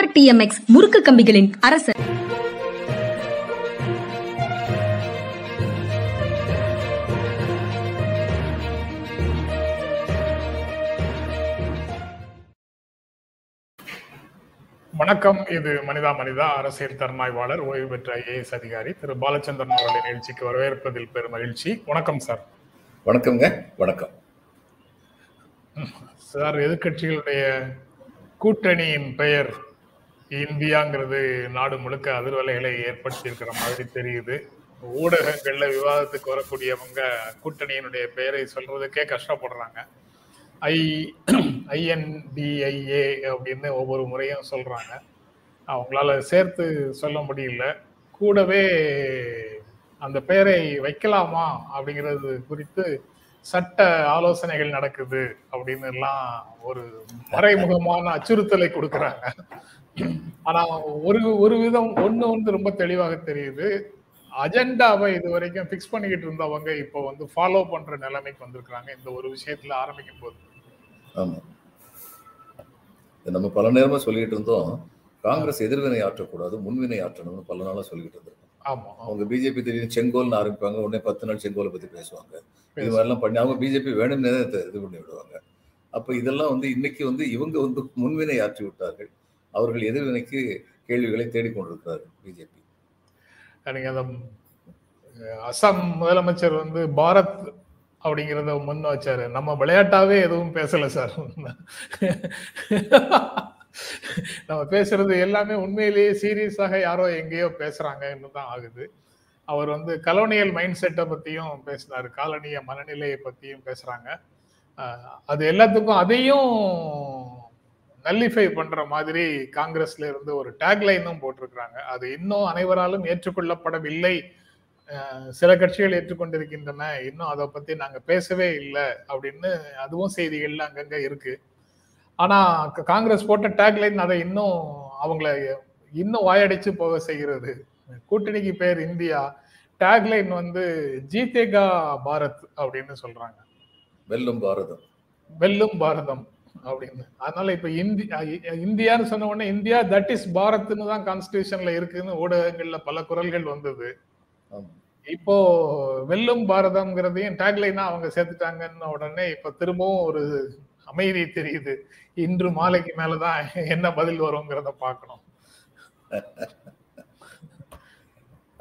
மாணவர் டிஎம்எக்ஸ் முறுக்கு கம்பிகளின் அரசர் வணக்கம். இது மனிதா மனிதா அரசியல் தரமாய்வாளர் ஓய்வு பெற்ற ஐஏஎஸ் அதிகாரி திரு. பாலச்சந்திரன் அவர்களின் நிகழ்ச்சிக்கு வரவேற்பதில் பெரும் மகிழ்ச்சி. வணக்கம் சார். வணக்கம்ங்க. வணக்கம். சார் எதிர்க்கட்சிகளுடைய கூட்டணியின் பெயர் இந்தியாங்கிறது நாடு முழுக்க அதிர்வலைகளை ஏற்படுத்தி இருக்கிற மாதிரி தெரியுது. ஊடகங்கள்ல விவாதத்துக்கு வரக்கூடியவங்க கூட்டணியினுடைய பெயரை சொல்றதுக்கே கஷ்டப்படுறாங்க. ஐ ஐஎன்டிஐஏ அப்படின்னு ஒவ்வொரு முறையும் சொல்றாங்க. அவங்களால சேர்த்து சொல்ல முடியல. கூடவே அந்த பெயரை வைக்கலாமா அப்படிங்கிறது குறித்து சட்ட ஆலோசனைகள் நடக்குது அப்படின்னு எல்லாம் ஒரு மறைமுகமான அச்சுறுத்தலை கொடுக்குறாங்க. ஆனா ஒரு ஒரு விதம் ஒண்ணு வந்து ரொம்ப தெளிவாக தெரியுது. அஜெண்டாவை இது வரைக்கும் ஃபிக்ஸ் பண்ணிக்கிட்டு இருந்தவங்க இப்போ வந்து ஃபாலோ பண்ற நிலைமைக்கு வந்திருக்கிறாங்க. இந்த ஒரு விஷயத்துல ஆரம்பிக்கும் போது ஆமா நம்ம பல நேரமா சொல்லிட்டு இருந்தோம். காங்கிரஸ் எதிர்வினை ஆற்றக்கூடாது முன்வினை ஆற்றணும்னு பல நாளா சொல்லிட்டு இருந்திருக்கோம். ஆமா. அவங்க பிஜேபி திடீர்னு செங்கோல்னு ஆரம்பிப்பாங்க உடனே பத்து நாள் செங்கோலை பத்தி பேசுவாங்க. இது மாதிரிலாம் பண்ணி அவங்க பிஜேபி வேணும்னே இது பண்ணி விடுவாங்க. அப்ப இதெல்லாம் வந்து இன்னைக்கு வந்து இவங்க வந்து முன்வினை ஆற்றி விட்டார்கள். அவர்கள் எதிர்வினைக்கு கேள்விகளை தேடிக்கொண்டிருக்கிறார் பிஜேபி. நீங்கள் அந்த அசாம் முதலமைச்சர் வந்து பாரத் அப்படிங்கிறத முன் வச்சாரு. நம்ம விளையாட்டாவே எதுவும் பேசல சார். நம்ம பேசுறது எல்லாமே உண்மையிலேயே சீரியஸாக யாரோ எங்கேயோ பேசுறாங்கன்னு தான் ஆகுது. அவர் வந்து கலோனியல் மைண்ட் செட்டை பத்தியும் பேசினாரு. காலனிய மனநிலையை பத்தியும் பேசுறாங்க. அது எல்லாத்துக்கும் அதையும் நல்லிஃபை பண்ற மாதிரி காங்கிரஸ்ல இருந்து ஒரு டேக்லைனும் போட்டிருக்கிறாங்க. அது இன்னும் அனைவராலும் ஏற்றுக்கொள்ளப்படவில்லை. சில கட்சிகள் ஏற்றுக்கொண்டிருக்கின்றன. இன்னும் அதை பத்தி நாங்க பேசவே இல்லை அப்படின்னு அதுவும் செய்திகள்ல அங்கங்க இருக்கு. ஆனா காங்கிரஸ் போட்ட டேக்லைன் அதை இன்னும் அவங்கள இன்னும் வாயடைச்சு போக செய்கிறது. கூட்டணிக்கு பேர் இந்தியா. டேக்லைன் வந்து ஜீதேகா பாரத் அப்படின்னு சொல்றாங்க. வெல்லும் பாரதம். வெல்லும் பாரதம். அப்படின்னு. அதனால இப்ப இந்தி இந்தியான்னு சொன்ன உடனே இந்தியா தட் இஸ் பாரத்னு தான் கான்ஸ்டியூஷன்ல இருக்குன்னு ஊடகங்கள்ல பல குரல்கள் வந்தது. இப்போ வெல்லும் பாரதம்ங்கிறதையும் டேக்லைனா அவங்க சேர்த்துட்டாங்கன்னு உடனே இப்ப திரும்பவும் ஒரு அமைதி தெரியுது. இன்று மாலைக்கு மேலதான் என்ன பதில் வருங்கிறத பார்க்கணும்.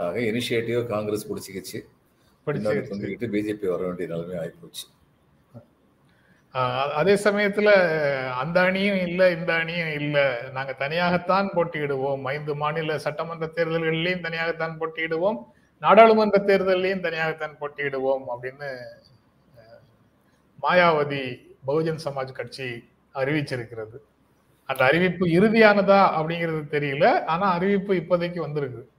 ஆக இனிஷியேட்டிவ் காங்கிரஸ் பிடிச்சிக்கிச்சு. பின்னாடி படிச்சு தொங்கிக்கிட்டு பிஜேபி வர வேண்டிய நிலைமை ஆயிப்போச்சு. அதே சமயத்துல அந்த அணியும் இல்ல இந்த அணியும் இல்ல. நாங்க தனியாகத்தான் போட்டியிடுவோம். ஐந்து மாநில சட்டமன்ற தேர்தல்களிலையும் தனியாகத்தான் போட்டியிடுவோம். நாடாளுமன்ற தேர்தலையும் தனியாகத்தான் போட்டியிடுவோம் அப்படின்னு மாயாவதி பகுஜன் சமாஜ் கட்சி அறிவிச்சிருக்கிறது. அந்த அறிவிப்பு இறுதியானதா அப்படிங்கிறது தெரியல. ஆனா அறிவிப்பு இப்போதைக்கு வந்திருக்கு.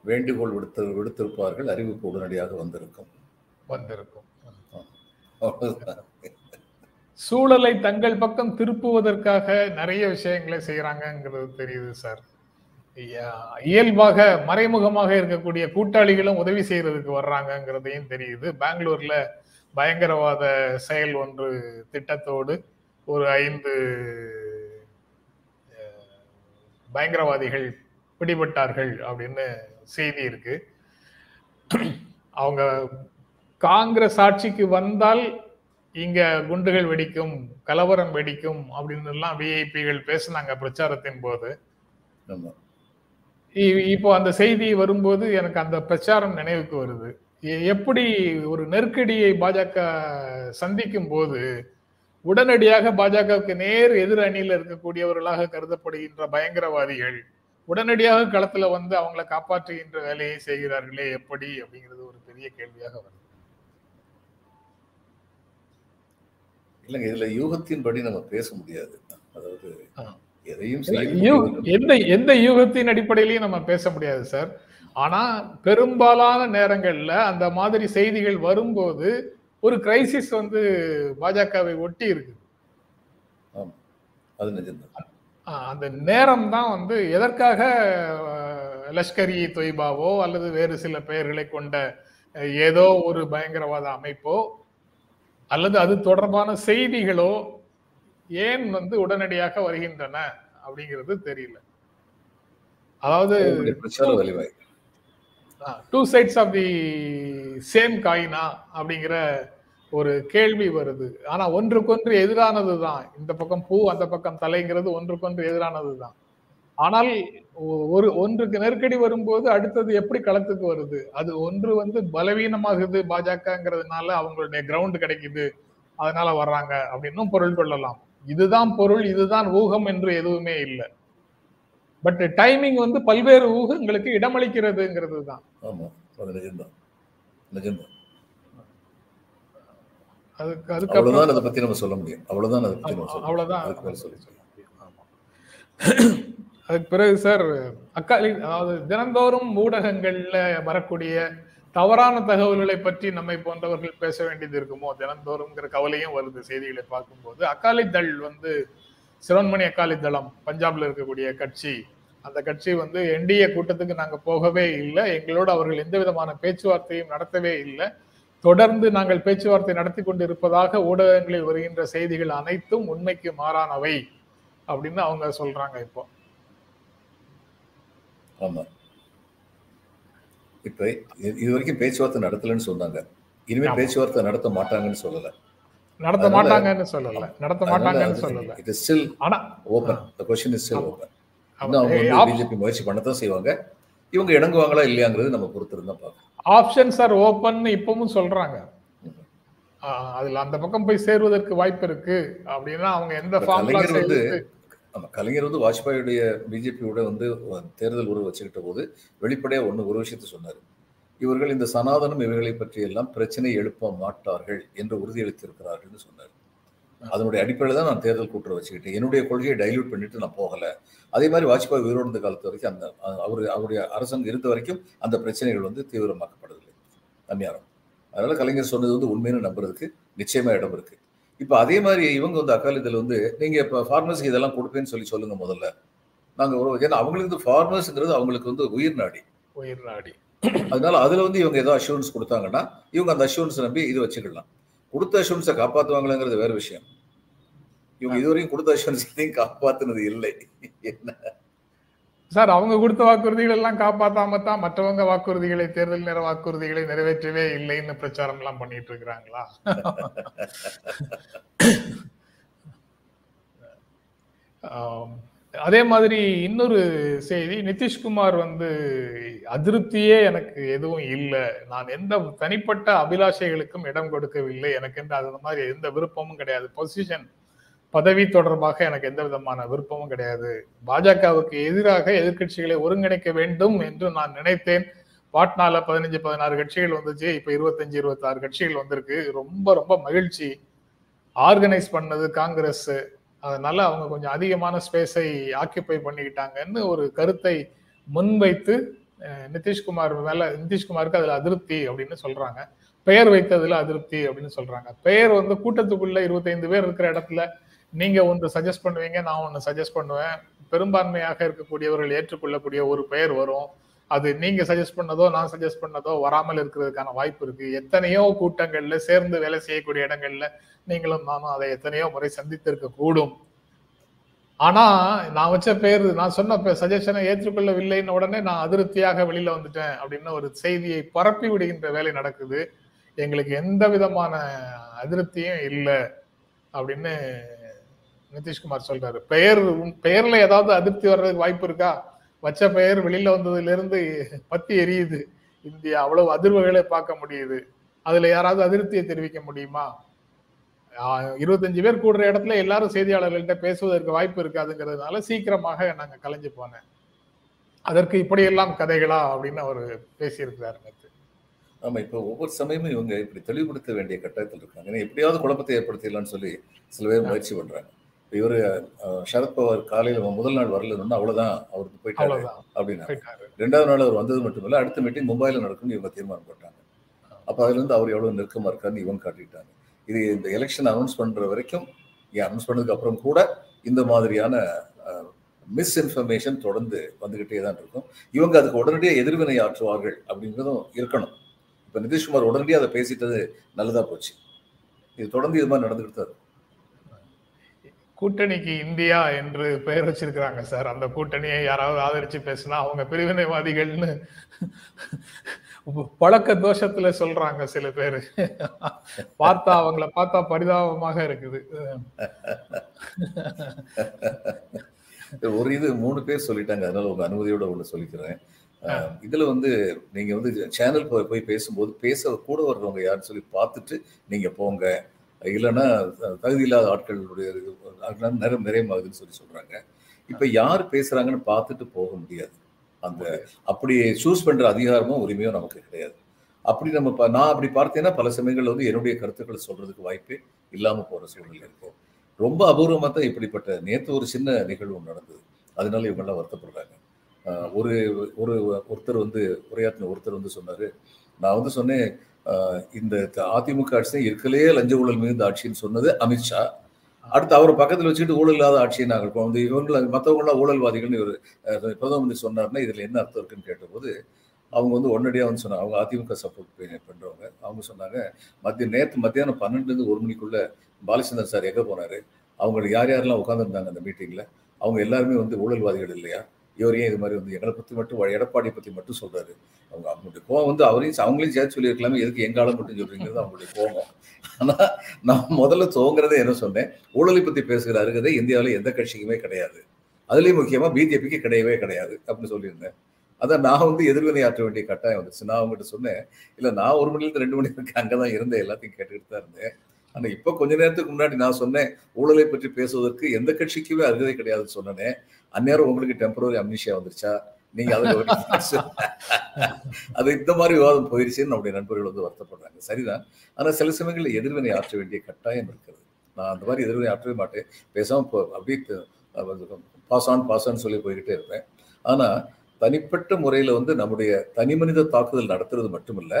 வேண்டுகோள் விடுத்து விடுத்திருப்பார்கள். அறிவிப்பு உடனடியாக வந்திருக்கும். வந்திருக்கும். சூழலை தங்கள் பக்கம் திருப்புவதற்காக நிறைய விஷயங்களை செய்யறாங்கிறது தெரியுது சார். இயல்பாக மறைமுகமாக இருக்கக்கூடிய கூட்டாளிகளும் உதவி செய்யறதுக்கு வர்றாங்கிறதையும் தெரியுது. பெங்களூர்ல பயங்கரவாத செயல் ஒன்று திட்டத்தோடு ஒரு ஐந்து பயங்கரவாதிகள் பிடிபட்டார்கள் அப்படின்னு செய்தி இருக்கு. அவங்க காங்கிரஸ் ஆட்சிக்கு வந்தால் இங்க குண்டுகள் வெடிக்கும் கலவரம் வெடிக்கும் அப்படின்னு எல்லாம் விஐபிகள் பேசினாங்க பிரச்சாரத்தின் போது. இப்போ அந்த செய்தி வரும்போது எனக்கு அந்த பிரச்சாரம் நினைவுக்கு வருது. எப்படி ஒரு நெருக்கடியை பாஜக சந்திக்கும் போது உடனடியாக பாஜகவுக்கு நேர் எதிர் அணியில் இருக்கக்கூடியவர்களாக கருதப்படுகின்ற பயங்கரவாதிகள் உடனடியாக களத்துல வந்து அவங்கள காப்பாற்றுகின்ற வேலையை செய்கிறார்களே எப்படி அப்படிங்கிறது ஒரு பெரிய கேள்வியாக வருது. இல்லைங்க இதுல யூகத்தின்படி நம்ம பேச முடியாது. அதாவது. எதையும். எந்த எந்த யூகத்தின் அடிப்படையிலையும் நம்ம பேச முடியாது சார். ஆனா பெரும்பாலான நேரங்கள்ல அந்த மாதிரி செய்திகள் வரும்போது ஒரு கிரைசிஸ் வந்து பாஜகவை ஒட்டி இருக்கு அந்த நேரம் தான் வந்து எதற்காக லஷ்கர் தொய்பாவோ அல்லது வேறு சில பெயர்களை கொண்ட ஏதோ ஒரு பயங்கரவாத அமைப்போ அல்லது அது தொடர்பான செய்திகளோ ஏன் வந்து உடனடியாக வருகின்றன அப்படிங்கிறது தெரியல. அதாவது two sides of the same காயினா அப்படிங்கிற ஒரு கேள்வி வருது. ஆனா ஒன்றுக்கொன்று எதிரானது தான் இந்த பக்கம் பூ அந்த பக்கம் தலைங்கிறது ஒன்றுக்கொன்று எதிரானது தான் ஆனால் ஒரு ஒன்றுக்கு நெருக்கடி வரும்போது அடுத்தது எப்படி களத்துக்கு வருது? அது ஒன்று வந்து பலவீனமாகுது பாஜகங்கிறதுனால அவங்களுடைய கிரவுண்ட் கிடைக்குது அதனால வர்றாங்க அப்படின்னும் பொருள் கொள்ளலாம். இதுதான் பொருள் இதுதான் ஊகம் என்று எதுவுமே இல்லை. பட் டைமிங் வந்து பல்வேறு ஊகங்களுக்கு இடமளிக்கிறதுங்கிறது தான். அதுக்கு அதுக்கப்புறம் அதை பத்தி நம்ம சொல்ல முடியும். அவ்வளவுதான் அதை பத்தி நம்ம சொல்ல முடியும். அவ்வளவுதான் அதுக்கு பிறகு சார் அக்காலி அதாவது தினந்தோறும் ஊடகங்கள்ல வரக்கூடிய தவறான தகவல்களை பற்றி நம்மை போன்றவர்கள் பேச வேண்டியது இருக்குமோ? தினந்தோறும்ங்கிற கவலையும் வருது செய்திகளை பார்க்கும்போது. அக்காலி தள் வந்து சிவன்மணி அகாலி தளம் பஞ்சாப்ல இருக்கக்கூடிய கட்சி. அந்த கட்சி வந்து என்டிஏ கூட்டத்துக்கு நாங்கள் போகவே இல்லை. எங்களோடு அவர்கள் எந்த விதமான பேச்சுவார்த்தையும் நடத்தவே இல்லை. தொடர்ந்து நாங்கள் பேச்சுவார்த்தை நடத்தி கொண்டு இருப்பதாக ஊடகங்களில் வருகின்ற செய்திகள் அனைத்தும் உண்மைக்கு மாறானவை அப்படின்னு அவங்க சொல்றாங்க இப்போ. ஆமா. இப்ப இது வரைக்கும் பேச்சுவார்த்தை நடத்தலன்னு சொன்னாங்க. இனிமே. பேச்சுவார்த்தை நடத்த மாட்டாங்கன்னு சொல்லல. நடத்த மாட்டாங்கன்னு சொல்லல. நடத்த மாட்டாங்கன்னு சொல்லல. இட் இஸ் ஸ்டில் ஆனா open the question is still. Open இன்னும் அவங்க வந்து பிஜேபி முயற்சி பண்ணத்தான் செய்வாங்க. இவங்க இணங்குவாங்களா இல்லையாங்கிறது நம்ம பொறுத்திருந்தா பார்க்கணும். ஆப்ஷன்ஸ் ஆர் ஓப்பன் இப்பவும் சொல்றாங்க. அதுல அந்த பக்கம் போய் சேருவதற்கு வாய்ப்பு இருக்கு. அப்படின்னா அவங்க எந்த ஃபார்முலா வந்து ஆமாம் கலைஞர் வந்து வாஜ்பாயுடைய பிஜேபியோட வந்து தேர்தல் உறவு வச்சுக்கிட்ட போது வெளிப்படையாக ஒன்று ஒரு விஷயத்தை சொன்னார். இவர்கள் இந்த சனாதனம் இவர்களை பற்றியெல்லாம் பிரச்சனை எழுப்ப மாட்டார்கள் என்று உறுதியளித்திருக்கிறார்கள்னு சொன்னார். அதனுடைய அடிப்படையில் தான் நான் தேர்தல் கூட்டுற வச்சுக்கிட்டேன். என்னுடைய கொள்கையை டைல்யூட் பண்ணிட்டு நான் போகலை. அதே மாதிரி வாஜ்பாய் உயிரோடு இருந்த காலத்து வரைக்கும் அந்த அவர் அவருடைய அரசாங்கம் இருந்த வரைக்கும் அந்த பிரச்சனைகள் வந்து தீவிரமாக்கப்படவில்லை அந்நியாரம் அதனால கலைஞர் சொன்னது வந்து உண்மைன்னு நம்புறதுக்கு நிச்சயமா இடம் இருக்குது இப்போ அதே மாதிரி இவங்க வந்து அக்காலத்தில் வந்து நீங்க இப்போ ஃபார்மர்ஸ்க்கு இதெல்லாம் கொடுப்பேன்னு சொல்லி சொல்லுங்க முதல்ல. நாங்க ஒரு ஏன்னா அவங்களுக்கு வந்து ஃபார்மர்ஸ்ங்கிறது அவங்களுக்கு வந்து உயிர் நாடி. உயிர் நாடி. அதனால அதுல வந்து இவங்க ஏதோ அஷூரன்ஸ் கொடுத்தாங்கன்னா இவங்க அந்த அஷூரன்ஸ் நம்பி இது வச்சுக்கலாம். கொடுத்த அஷூரன்ஸை காப்பாத்துவாங்களாங்கிறது வேற விஷயம். இவங்க இதுவரையும் கொடுத்த அஷூரன்ஸ் எதையும் காப்பாத்துனது இல்லை? என்ன? சார் அவங்க கொடுத்த வாக்குறுதிகள் எல்லாம் காப்பாத்தாம தான் மற்றவங்க வாக்குறுதிகளை தேர்தல் நேர வாக்குறுதிகளை நிறைவேற்றவே இல்லைன்னு பிரச்சாரம் எல்லாம் பண்ணிட்டு இருக்கிறாங்களா? அதே மாதிரி இன்னொரு செய்தி நிதிஷ்குமார் வந்து அதிருப்தியே எனக்கு எதுவும் இல்லை. நான் எந்த தனிப்பட்ட அபிலாஷைகளுக்கும் இடம் கொடுக்கவில்லை. எனக்கு எந்த அது மாதிரி எந்த விருப்பமும் கிடையாது. பொசிஷன் பதவி தொடர்பாக எனக்கு எந்த விதமான விருப்பமும் கிடையாது. பாஜகவுக்கு எதிராக எதிர்க்கட்சிகளை ஒருங்கிணைக்க வேண்டும் என்று நான் நினைத்தேன். பாட்னால பதினஞ்சு பதினாறு கட்சிகள் வந்துச்சு. இப்ப இருபத்தஞ்சு இருபத்தாறு கட்சிகள் வந்திருக்கு. ரொம்ப ரொம்ப மகிழ்ச்சி. ஆர்கனைஸ் பண்ணது காங்கிரஸ் அதனால அவங்க கொஞ்சம் அதிகமான ஸ்பேஸை ஆக்கியபை பண்ணிக்கிட்டாங்கன்னு ஒரு கருத்தை முன்வைத்து நிதிஷ்குமார் மேல நிதிஷ்குமாருக்கு அதுல அதிருப்தி அப்படின்னு சொல்றாங்க. பெயர் வைத்ததுல அதிருப்தி அப்படின்னு சொல்றாங்க. பெயர் வந்து கூட்டத்துக்குள்ள இருபத்தைந்து பேர் இருக்கிற இடத்துல நீங்க ஒன்று சஜஸ்ட் பண்ணுவீங்க நான் ஒன்று சஜஸ்ட் பண்ணுவேன். பெரும்பான்மையாக இருக்கக்கூடியவர்கள் ஏற்றுக்கொள்ளக்கூடிய ஒரு பெயர் வரும். அது நீங்க சஜஸ்ட் பண்ணதோ நான் சஜஸ்ட் பண்ணதோ வராமல் இருக்கிறதுக்கான வாய்ப்பு இருக்கு. எத்தனையோ கூட்டங்கள்ல சேர்ந்து வேலை செய்யக்கூடிய இடங்கள்ல நீங்களும் நானும் அதை எத்தனையோ முறை சந்தித்திருக்க கூடும். ஆனா நான் வச்ச பேர் நான் சொன்ன சஜஷனை ஏற்றுக்கொள்ளவில்லைன்னு உடனே நான் அதிருப்தியாக வெளியில வந்துட்டேன் அப்படின்னு ஒரு செய்தியை பரப்பி விடுகின்ற வேலை நடக்குது. எங்களுக்கு எந்த விதமான அதிருப்தியும் இல்லை அப்படின்னு நிதிஷ்குமார் சொல்றாரு. பெயர் பெயர்ல ஏதாவது அதிருப்தி வர்றதுக்கு வாய்ப்பு இருக்கா? வச்ச பெயர் வெளியில வந்ததுல இருந்து பத்தி எரியுது. இந்தியா அவ்வளவு அதிர்வுகளை பார்க்க முடியுது. அதுல யாராவது அதிருப்தியை தெரிவிக்க முடியுமா? இருபத்தஞ்சு பேர் கூடுற இடத்துல எல்லாரும் செய்தியாளர்கள்ட்ட பேசுவதற்கு வாய்ப்பு இருக்காதுங்கிறதுனால சீக்கிரமாக நாங்க கலைஞ்சு போனேன். அதற்கு இப்படியெல்லாம் கதைகளா அப்படின்னு அவர் பேசியிருக்கிறாரு நேத்து. ஆமா இப்போ ஒவ்வொரு சமயமும் இவங்க இப்படி தெளிவுபடுத்த வேண்டிய கட்டாயத்தில் இருக்காங்க. எப்படியாவது குழப்பத்தை ஏற்படுத்திடலாம்னு சொல்லி சில பேர் முயற்சி பண்றாங்க. இவரு சரத்பவார் காலையில முதல் நாள் வரலன்னா அவ்வளவுதான் அவருக்கு போயிட்டாரு அப்படின்னா ரெண்டாவது நாள் அவர் வந்தது மட்டும் இல்ல அடுத்த மீட்டிங் மும்பைல நடக்கும்னு இவங்க தீர்மானம் போட்டாங்க. அப்ப அதுல இருந்து அவர் எவ்வளவு நெருக்கமா இருக்காருன்னு இவங்க காட்டிட்டாங்க. இது இந்த எலெக்ஷன் அனௌன்ஸ் பண்ற வரைக்கும் அனௌன்ஸ் பண்ணதுக்கு அப்புறம் கூட இந்த மாதிரியான மிஸ்இன்ஃபர்மேஷன் தொடர்ந்து வந்துகிட்டே தான் இருக்கும். இவங்க அதுக்கு உடனடியாக எதிர்வினை ஆற்றுவார்கள் அப்படிங்கிறதும் இருக்கணும். இப்ப நிதிஷ்குமார் உடனடியாக அதை பேசிட்டது நல்லதா போச்சு. இது தொடர்ந்து இது மாதிரி நடந்துகிட்டு தான் இருக்கும். கூட்டணிக்கு இந்தியா என்று பெயர் வச்சிருக்கிறாங்க சார். அந்த கூட்டணியை யாராவது ஆதரிச்சு பேசினா அவங்க பிரிவினைவாதிகள்னு பழக்க தோஷத்துல சொல்றாங்க சில பேரு. பார்த்தா அவங்கள பார்த்தா பரிதாபமாக இருக்குது. ஒரு இது மூணு பேர் சொல்லிட்டாங்க. அதனால உங்க அனுமதியோட ஒண்ணு சொல்லிக்கிறேன். இதுல வந்து நீங்க வந்து சேனல் போய் போய் பேசும்போது பேச கூட வர்றவங்க யாருன்னு சொல்லி பார்த்துட்டு நீங்க போங்க. இல்லைன்னா தகுதி இல்லாத ஆட்களுடைய அதனால நேரம் நிறையமாகுதுன்னு சொல்லி சொல்றாங்க. இப்ப யார் பேசுறாங்கன்னு பார்த்துட்டு போக முடியாது. அந்த அப்படி சூஸ் பண்ற அதிகாரமும் உரிமையும் நமக்கு கிடையாது. அப்படி நம்ம நான் அப்படி பார்த்தேன்னா பல சமயங்கள்ல வந்து என்னுடைய கருத்துக்களை சொல்றதுக்கு வாய்ப்பே இல்லாம போற சூழ்நிலை இருக்கு ரொம்ப அபூர்வமா தான் இப்படிப்பட்ட நேத்து ஒரு சின்ன நிகழ்வு நடந்தது. அதனால இவங்கெல்லாம் வருத்தப்படுறாங்க. ஒரு ஒரு ஒருத்தர் வந்து உரையாற்றின ஒருத்தர் வந்து சொன்னாரு நான் வந்து சொன்னேன் இந்த அதிமுக ஆட்சி தான் இருக்கலையே லஞ்ச ஊழல் மிகுந்த ஆட்சின்னு சொன்னது அமித்ஷா அடுத்து அவரை பக்கத்தில் வச்சுக்கிட்டு ஊழல் இல்லாத ஆட்சியை நாங்கள் இப்போ வந்து இவங்க மற்றவங்களாம் ஊழல்வாதிகள்னு இவர் பிரதம மந்திரி சொன்னார்னா இதில் என்ன அர்த்தம் இருக்குன்னு கேட்டபோது அவங்க வந்து உடனடியாக வந்து சொன்னாங்க. அவங்க அதிமுக சப்போர்ட் பண்ணுறவங்க அவங்க சொன்னாங்க மத்திய நேற்று மத்தியானம் பன்னெண்டுலேருந்து ஒரு மணிக்குள்ள பாலச்சந்திரன் சார் எங்கே போனார்? அவங்க யார் யாரெல்லாம் உட்காந்துருந்தாங்க அந்த மீட்டிங்கில் அவங்க எல்லாருமே வந்து ஊழல்வாதிகள் இல்லையா? இவர் ஏன் இது மாதிரி வந்து எங்களை பற்றி மட்டும் எடப்பாடி பற்றி மட்டும் சொல்றாரு. அவங்க அவங்களுடைய கோவம் வந்து அவரையும் அவங்களையும் சேர்த்து சொல்லியிருக்கலாமே எதுக்கு எங்க மட்டும் சொல்கிறீங்கிறது அவங்களுடைய கோவம் ஆனா நான் முதல்ல துவங்குறதே என்ன சொன்னேன் ஊழலை பத்தி பேசுகிற அருகதை இந்தியாவில் எந்த கட்சிக்குமே கிடையாது. அதுலயும் முக்கியமா பிஜேபிக்கு கிடையவே கிடையாது அப்படின்னு சொல்லியிருந்தேன். அதான் நான் வந்து எதிர்வினை ஆற்ற வேண்டிய கட்டாயம் வந்துச்சு. நான் அவங்ககிட்ட சொன்னேன் இல்லை நான் ஒரு மணில இருந்து ரெண்டு மணி வரைக்கும் அங்கதான் இருந்தேன் எல்லாத்தையும் கேட்டுக்கிட்டு தான் இருந்தேன். ஆனா இப்ப கொஞ்ச நேரத்துக்கு முன்னாடி நான் சொன்னேன் ஊழலை பற்றி பேசுவதற்கு எந்த கட்சிக்குமே அருகதை கிடையாதுன்னு சொன்னேன். அந்நேரம் உங்களுக்கு டெம்பரரி அம்னிஷியா வந்துருச்சா? நீங்க அதை அது இந்த மாதிரி விவாதம் போயிருச்சுன்னு நம்முடைய நண்பர்கள் வந்து வருத்தப்படுறாங்க. சரிதான். ஆனா சில சமயங்களில் எதிர்வினை ஆற்ற வேண்டிய கட்டாயம் இருக்கிறது. நான் அந்த மாதிரி எதிர்வினை ஆற்றவே மாட்டேன். பேசாம போ அப்படியே பாஸ் ஆன் பாஸ் ஆன் சொல்லி போய்கிட்டே இருப்பேன். ஆனா தனிப்பட்ட முறையில் வந்து நம்முடைய தனி மனித தாக்குதல் நடத்துறது மட்டுமில்ல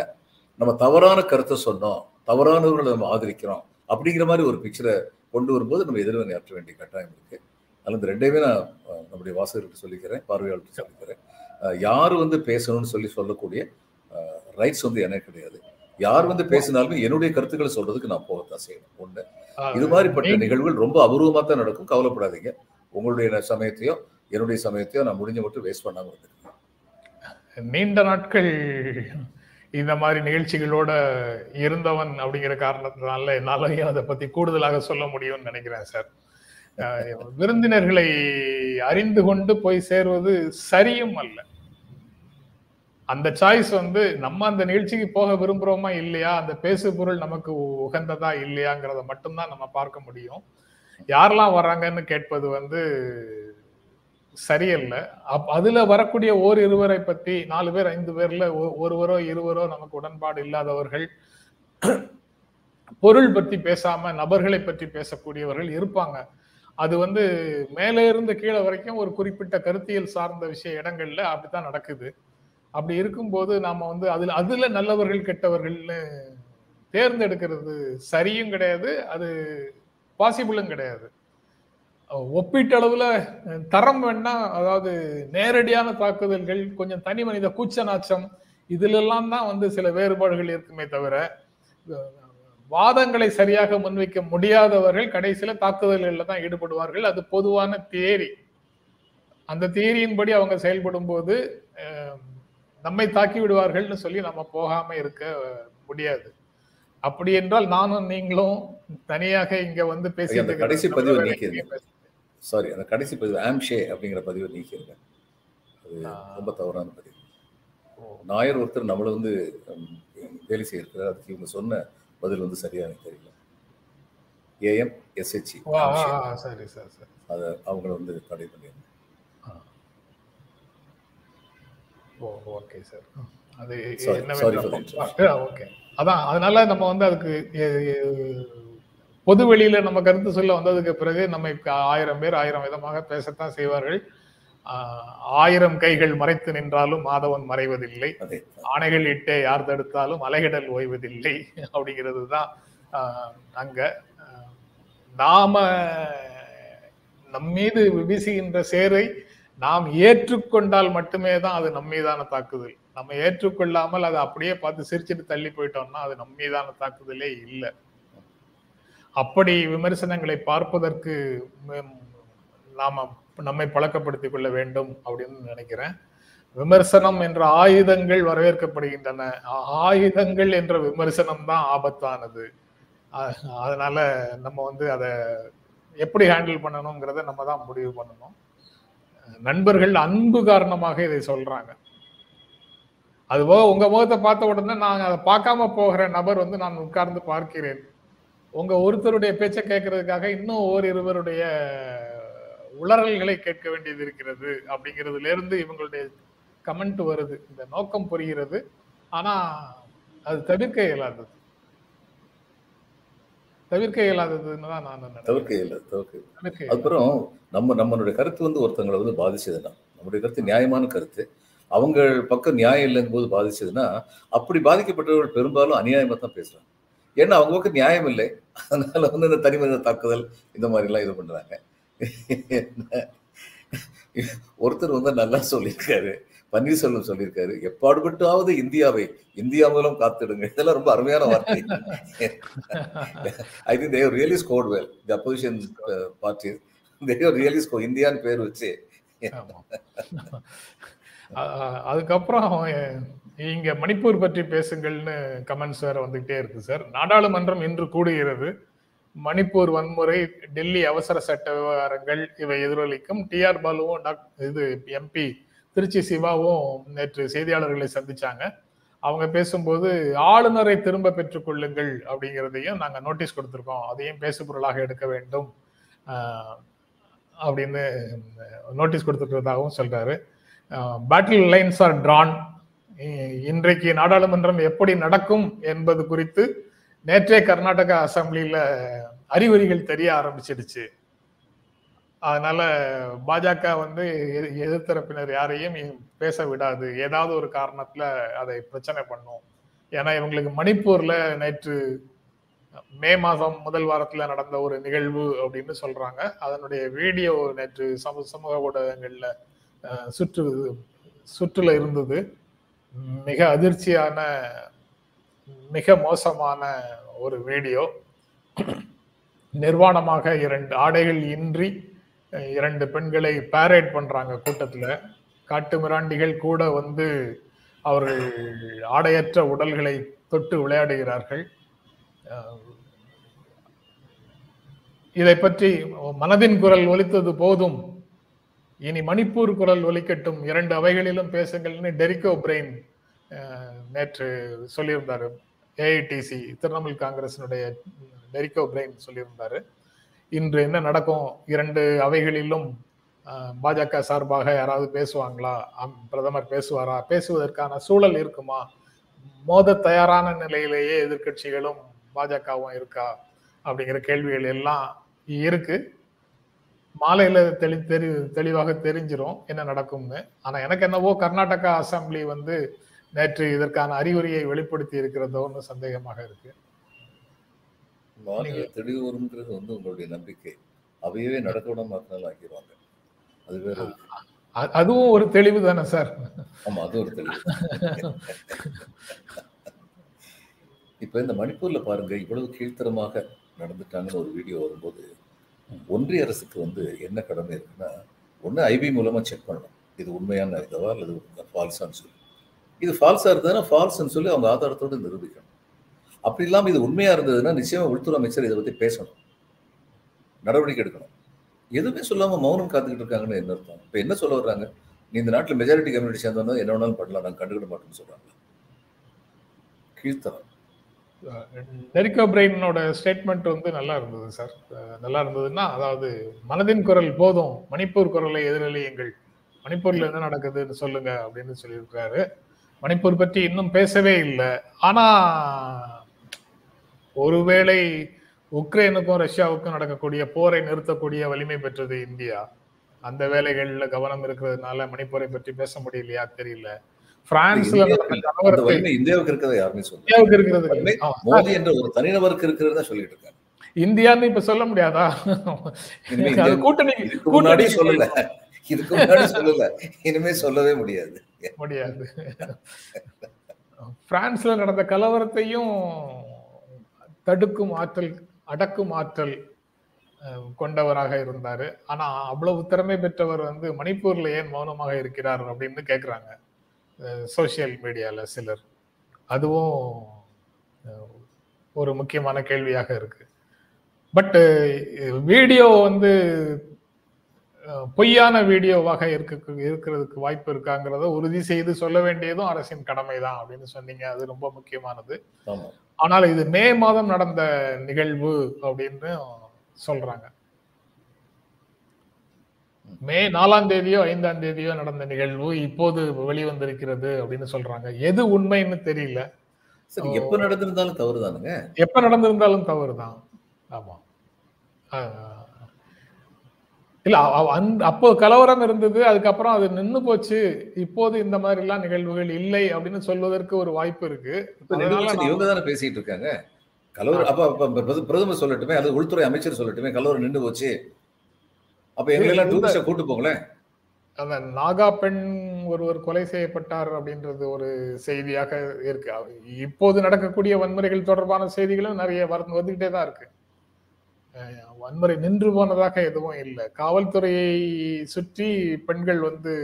நம்ம தவறான கருத்தை சொன்னோம் தவறானவர்களை நம்ம ஆதரிக்கிறோம் அப்படிங்கிற மாதிரி ஒரு பிக்சரை கொண்டு வரும்போது நம்ம எதிர்வினை ஆற்ற வேண்டிய கட்டாயம் இருக்கு. அதில் இந்த ரெண்டையுமே நான் நம்முடைய வாசகர்கிட்ட சொல்லிக்கிறேன் பார்வையாளர்கிட்ட சொல்லிக்கிறேன். யார் வந்து பேசணும்னு சொல்லி சொல்லக்கூடிய ரைட்ஸ் வந்து எனக்கு கிடையாது. யார் வந்து பேசினாலுமே என்னுடைய கருத்துக்களை சொல்றதுக்கு நான் போகத்தான் செய்யணும். ஒண்ணு இது மாதிரிப்பட்ட நிகழ்வுகள் ரொம்ப அபூர்வமா தான் நடக்கும். கவலைப்படாதீங்க. உங்களுடைய சமயத்தையோ என்னுடைய சமயத்தையோ நான் முடிஞ்ச மட்டும் வேஸ்ட் பண்ணாம இருந்துக்கிறேன் நீண்ட நாட்கள் இந்த மாதிரி நிகழ்ச்சிகளோட இருந்தவன் அப்படிங்கிற காரணத்தினால என்னாலையும் அதை பத்தி கூடுதலாக சொல்ல முடியும்னு நினைக்கிறேன் சார். விருந்தினர்களை அறிந்து கொண்டு போய் சேர்வது சரியும் அல்ல. அந்த சாய்ஸ் வந்து நம்ம அந்த நிகழ்ச்சிக்கு போக விரும்புறோமா இல்லையா அந்த பேசு பொருள் நமக்கு உகந்ததா இல்லையாங்கிறத மட்டும்தான் நம்ம பார்க்க முடியும். யாரெல்லாம் வர்றாங்கன்னு கேட்பது வந்து சரியல்ல. அப் அதுல வரக்கூடிய ஓர் இருவரை பத்தி நாலு பேர் ஐந்து பேர்ல ஒருவரோ இருவரோ நமக்கு உடன்பாடு இல்லாதவர்கள் பொருள் பத்தி பேசாம நபர்களை பற்றி பேசக்கூடியவர்கள் இருப்பாங்க. அது வந்து மேலே இருந்து கீழே வரைக்கும் ஒரு குறிப்பிட்ட கருத்தியல் சார்ந்த விஷய இடங்கள்ல அப்படித்தான் நடக்குது. அப்படி இருக்கும்போது நாம வந்து அதுல அதுல நல்லவர்கள் கெட்டவர்கள்னு தேர்ந்தெடுக்கிறது சரியும் கிடையாது அது பாசிபிளும் கிடையாது. ஒப்பீட்டளவுல தரம் வேணா அதாவது நேரடியான தாக்குதல்கள் கொஞ்சம் தனி மனித கூச்ச நாச்சம் இதுல எல்லாம் தான் வந்து சில வேறுபாடுகள் இருக்குமே தவிர வாதங்களை சரியாக முன்வைக்க முடியாதவர்கள் கடைசியில தாக்குதல்கள்ல தான் ஈடுபடுவார்கள். அது பொதுவான தியரி. அந்த தியரியின்படி அவங்க செயல்படும் போது நம்மை தாக்கி விடுவார்கள்னு சொல்லி நம்ம போகாம இருக்க முடியாது. அப்படி என்றால் நானும் நீங்களும் தனியாக இங்க வந்து பேசி கடைசி பதிவை. சாரி அந்த கடைசி பதிவு ஆம்ஷே அப்படிங்கிற பதிவை நீக்கிருங்க அது ரொம்ப தவறான பதிவு. நாயர் ஒருத்தர் நம்மளை வந்து வேலை செய்யிருக்கிறார். அதுக்கு இவங்க சொன்ன பதில் வந்து சரியா எனக்கு தெரியல. ஏஎம் எஸ்ஹெச்இ சரி சார் சரி. அதை அவங்கள வந்து தடை பண்ணிருங்க. Oh okay sir. அது என்ன. ஓகே. அதான் அதனால நம்ம வந்து அதுக்கு பொது வெளியில நம்ம கருத்து சொல்ல வந்ததுக்கு பிறகு நம்ம ஆயிரம் பேர் ஆயிரம் விதமாக பேசத்தான் செய்வார்கள். ஆயிரம் கைகள் மறைத்து நின்றாலும் மாதவன் மறைவதில்லை. ஆணைகள் இட்டே யார் தடுத்தாலும் அலைகடல் ஓய்வதில்லை அப்படிங்கிறது தான் அங்க நாம நம்மீது வீசுகின்ற சேரை நாம் ஏற்றுக்கொண்டால் மட்டுமே தான் அது நம் மீதான தாக்குதல். நம்ம ஏற்றுக்கொள்ளாமல் அதை அப்படியே பார்த்து சிரிச்சிட்டு தள்ளி போயிட்டோம்னா அது நம் மீதான தாக்குதலே இல்லை. அப்படி விமர்சனங்களை பார்ப்பதற்கு நாம நம்மை பழக்கப்படுத்திக் கொள்ள வேண்டும் அப்படின்னு நினைக்கிறேன். விமர்சனம் என்ற ஆயுதங்கள் வரவேற்கப்படுகின்றன. ஆயுதங்கள் என்ற விமர்சனம் தான் ஆபத்தானது. அதனால நம்ம வந்து அதை எப்படி ஹேண்டில் பண்ணணுங்கிறத நம்ம தான் முடிவு பண்ணணும். நண்பர்கள் அன்பு காரணமாக இதை சொல்றாங்க. அதுபோக உங்க முகத்தை பார்த்த உடனே நான் அதை பார்க்காம போகிற நபர் வந்து நான் உட்கார்ந்து பார்க்கிறேன். உங்க ஒருத்தருடைய பேச்சை கேட்கறதுக்காக இன்னும் ஓரிருவருடைய உளறல்களை கேட்க வேண்டியது இருக்கிறது அப்படிங்கிறதுல இருந்து இவங்களுடைய கமெண்ட் வருது. இந்த நோக்கம் புரிகிறது. ஆனா அது தவிர்க்க இயலாதது. தவிர்க்க இயலாததுன்னு தான் நான் தவிர்க்க இல்லை தவிர்க்க. அப்புறம் நம்ம நம்மளுடைய கருத்து வந்து ஒருத்தங்களை வந்து பாதிச்சதுன்னா நம்முடைய கருத்து நியாயமான கருத்து அவங்க பக்கம் நியாயம் இல்லைங்கும் போது பாதிச்சதுன்னா அப்படி பாதிக்கப்பட்டவர்கள் பெரும்பாலும் அநியாயமா தான் பேசுறாங்க. ஏன்னா அவங்க பக்கம் நியாயம் இல்லை அதனால வந்து இந்த தனிமனித தாக்குதல் இந்த மாதிரி எல்லாம் இது பண்றாங்க. ஒருத்தர் வந்து நல்லா சொல்லியிருக்காரு பன்னீர்செல்வம் சொல்லியிருக்காரு எப்பாடுபட்டாவது இந்தியாவை இந்தியா மூலம் காத்துடுங்க. இதெல்லாம் ரொம்ப அருமையான வார்த்தை. I think they really scored well the opposition party they really score இந்தியான்னு பேர் வச்சு. அதுக்கப்புறம் இங்க மணிப்பூர் பற்றி பேசுங்கள்னு கமெண்ட்ஸ் வேற வந்துகிட்டே இருக்கு சார் நாடாளுமன்றம் இன்று கூடுகிறது. மணிப்பூர் வன்முறை டெல்லி அவசர சட்ட விவகாரங்கள் இவை எதிரொலிக்கும். டிஆர் பாலுவும் டாக்- இது எம்பி திருச்சி சிவாவும் நேற்று செய்தியாளர்களை சந்திச்சாங்க. அவங்க பேசும்போது ஆளுநரை திரும்ப பெற்றுக்கொள்ளுங்கள் அப்படிங்கிறதையும் நாங்கள் நோட்டீஸ் கொடுத்துருக்கோம். அதையும் பேசுபொருளாக எடுக்க வேண்டும் அப்படின்னு நோட்டீஸ் கொடுத்துருக்கிறதாகவும் சொல்றாரு. பேட்டில் லைன்ஸ் ஆர் ட்ரான் இன்றைக்கு நாடாளுமன்றம் எப்படி நடக்கும் என்பது குறித்து நேற்றே கர்நாடகா அசம்பிளியில அறிகுறிகள் தெரிய ஆரம்பிச்சிடுச்சு. அதனால பாஜக வந்து எதிர்த்தரப்பினர் யாரையும் பேச விடாது. ஏதாவது ஒரு காரணத்துல அதை பிரச்சனை பண்ணும். ஏன்னா இவங்களுக்கு மணிப்பூர்ல நேற்று மே மாதம் முதல் வாரத்துல நடந்த ஒரு நிகழ்வு அப்படின்னு சொல்றாங்க. அதனுடைய வீடியோ நேற்று சமூக சமூக ஊடகங்கள்ல சுற்று சுற்றுல இருந்தது. மிக அதிர்ச்சியான மிக மோசமான ஒரு வீடியோ. நிர்வாணமாக இரண்டு ஆடைகள் இன்றி இரண்டு பெண்களை பேரேட் பண்றாங்க கூட்டத்துல. காட்டு மிராண்டிகள் கூட வந்து அவர்கள் ஆடையற்ற உடல்களை தொட்டு விளையாடுகிறார்கள். இதை பற்றி மனதின் குரல் ஒலித்தது போதும். இனி மணிப்பூர் குரல் ஒலிக்கட்டும். இரண்டு அவைகளிலும் பேசுங்கள்னு டெரிக்கோ பிரெயின் நேற்று சொல்லியிருந்தாரு. ஏஐடிசி திரிணாமுல் காங்கிரசினுடைய டெரிக்கோ பிரெயின் சொல்லியிருந்தாரு. இன்று என்ன நடக்கும்? இரண்டு அவைகளிலும் பாஜக சார்பாக யாராவது பேசுவாங்களா? அம், பிரதமர் பேசுவாரா? பேசுவதற்கான சூழல் இருக்குமா? மோத தயாரான நிலையிலேயே எதிர்க்கட்சிகளும் பாஜகவும் இருக்கா? அப்படிங்கிற கேள்விகள் எல்லாம் இருக்கு. மாலையில தெளி தெரி தெளிவாக தெரிஞ்சிரும் என்ன நடக்கும்னு. ஆனா எனக்கு என்னவோ கர்நாடகா அசெம்பிளி வந்து நேற்று இதற்கான அறிகுறியை வெளிப்படுத்தி இருக்கிறதோன்னு சந்தேகமாக இருக்கு. மாநில தெளிவு வருங்கிறது வந்து உங்களுடைய நம்பிக்கை. அவையவே நடக்க விட மாத்தினாலும் ஆக்கிடுவாங்க. அது வேற அதுவும் ஒரு தெளிவு தானே சார்? ஆமா அது ஒரு தெளிவு. இப்ப இந்த மணிப்பூர்ல பாருங்க இவ்வளவு கீழ்த்தரமாக நடந்துட்டாங்கன்னு ஒரு வீடியோ வரும்போது ஒன்றிய அரசுக்கு வந்து என்ன கடமை இருக்குன்னா ஒன்று ஐபி மூலமாக செக் பண்ணணும். இது உண்மையான இதுவா அல்லது ஃபால்ஸான்னு சொல்லி. இது ஃபால்ஸாக இருந்ததுன்னா ஃபால்ஸ்ன்னு சொல்லி அவங்க ஆதாரத்தோடு நிரூபிக்கணும். அப்படி இல்லாமல் இது உண்மையாக இருந்ததுன்னா நிச்சயமாக உள்துறை அமைச்சர் இதை பற்றி பேசணும். நடவடிக்கை எடுக்கணும். எதுவுமே சொல்லாமல் மௌனம் காத்துக்கிட்டு இருக்காங்கன்னு என்ன அர்த்தம்? இப்போ என்ன சொல்ல வர்றாங்க? நீ இந்த நாட்டில் மெஜாரிட்டி கம்யூனிட்டி சேர்ந்தவங்க என்ன வேணாலும் பண்ணலாம் நாங்கள் கண்டுக்கிட மாட்டோம்னு சொல்கிறாங்க கீழ்த்தரம். டெரிக்கோ பிரெயினோட ஸ்டேட்மெண்ட் வந்து நல்லா இருந்தது சார். நல்லா இருந்ததுன்னா அதாவது மனதின் குரல் போதும் மணிப்பூர் குரலை எதிரொலியுங்கள். மணிப்பூர்ல என்ன நடக்குதுன்னு சொல்லுங்க அப்படின்னு சொல்லியிருக்காரு. மணிப்பூர் பற்றி இன்னும் பேசவே இல்லை. ஆனா ஒருவேளை உக்ரைனுக்கும் ரஷ்யாவுக்கும் நடக்கக்கூடிய போரை நிறுத்தக்கூடிய வலிமை பெற்றது இந்தியா. அந்த வேலைகளில் கவனம் இருக்கிறதுனால மணிப்பூரை பற்றி பேச முடியலையா தெரியல. பிரான்ஸ்ல இந்தியாவுக்கு இருக்கிறத யாருமே இந்தியாவுக்கு இருக்கிறது. மோடி என்ற ஒரு தனிநபருக்கு இருக்கிறதா சொல்லிட்டு இருக்காங்க இந்தியான்னு இப்ப சொல்ல முடியாதா? கூட்டணி முன்னாடி கூட்டணி சொல்லல. இதுக்கு முன்னாடி சொல்லல. இனிமே சொல்லவே முடியாது. முடியாது. பிரான்ஸ்ல நடந்த கலவரத்தையும் தடுக்கும் ஆற்றல் அடக்கும் ஆற்றல் கொண்டவராக இருந்தாரு. ஆனா அவ்வளவு திறமை பெற்றவர் வந்து மணிப்பூர்ல ஏன் மௌனமாக இருக்கிறார் அப்படின்னு கேக்குறாங்க. சோசியல் மீடியால சிலர். அதுவும் ஒரு முக்கியமான கேள்வியாக இருக்கு. பட் வீடியோ வந்து பொய்யான வீடியோவாக இருக்க இருக்கிறதுக்கு வாய்ப்பு இருக்காங்கிறத உறுதி செய்து சொல்ல வேண்டியதும் அரசின் கடமை தான் அப்படின்னு சொன்னீங்க. அது ரொம்ப முக்கியமானது. ஆனால் இது மே மாதம் நடந்த நிகழ்வு அப்படின்னு சொல்றாங்க. மே நாலாம் தேதியோ ஐந்தாம் தேதியோ நடந்த நிகழ்வு இப்போது வெளிவந்திருக்கிறது அப்படின்னு சொல்றாங்க. எது உண்மைன்னு தெரியல. சரி எப்ப நடந்திருந்தாலும் தவறுதானுங்க. எப்ப நடந்திருந்தாலும் தவறுதான். ஆமா. ஆஹ் இல்ல அந்த அப்போ கலவரம் இருந்தது அதுக்கப்புறம் அது நின்னு போச்சு. இப்போது இந்த மாதிரி எல்லாம் நிகழ்வுகள் இல்லை அப்படின்னு சொல்வதற்கு ஒரு வாய்ப்பு இருக்கு. இவங்க தானே பேசிட்டு இருக்காங்க? கலவரம் அப்ப அப்ப பிரத- பிரதமர் சொல்லட்டுமே அது உள்துறை அமைச்சர் சொல்லட்டுமே கலவரம் நின்று போச்சு. அப்ப எங்களை எல்லாம் இந்த- டூரிஸ்ட கூட்டு போங்களேன். அந்த நாகா பெண் ஒருவர் கொலை செய்யப்பட்டார் அப்படின்றது ஒரு செய்தியாக இருக்கு. இப்போது நடக்கக்கூடிய வன்முறைகள் தொடர்பான செய்திகளும் நிறைய வந்துகிட்டே தான் இருக்கு. வன்முறை நின்று போனதாக எதுவும் இல்லை. காவல்துறையை சுற்றி பெண்கள் வந்து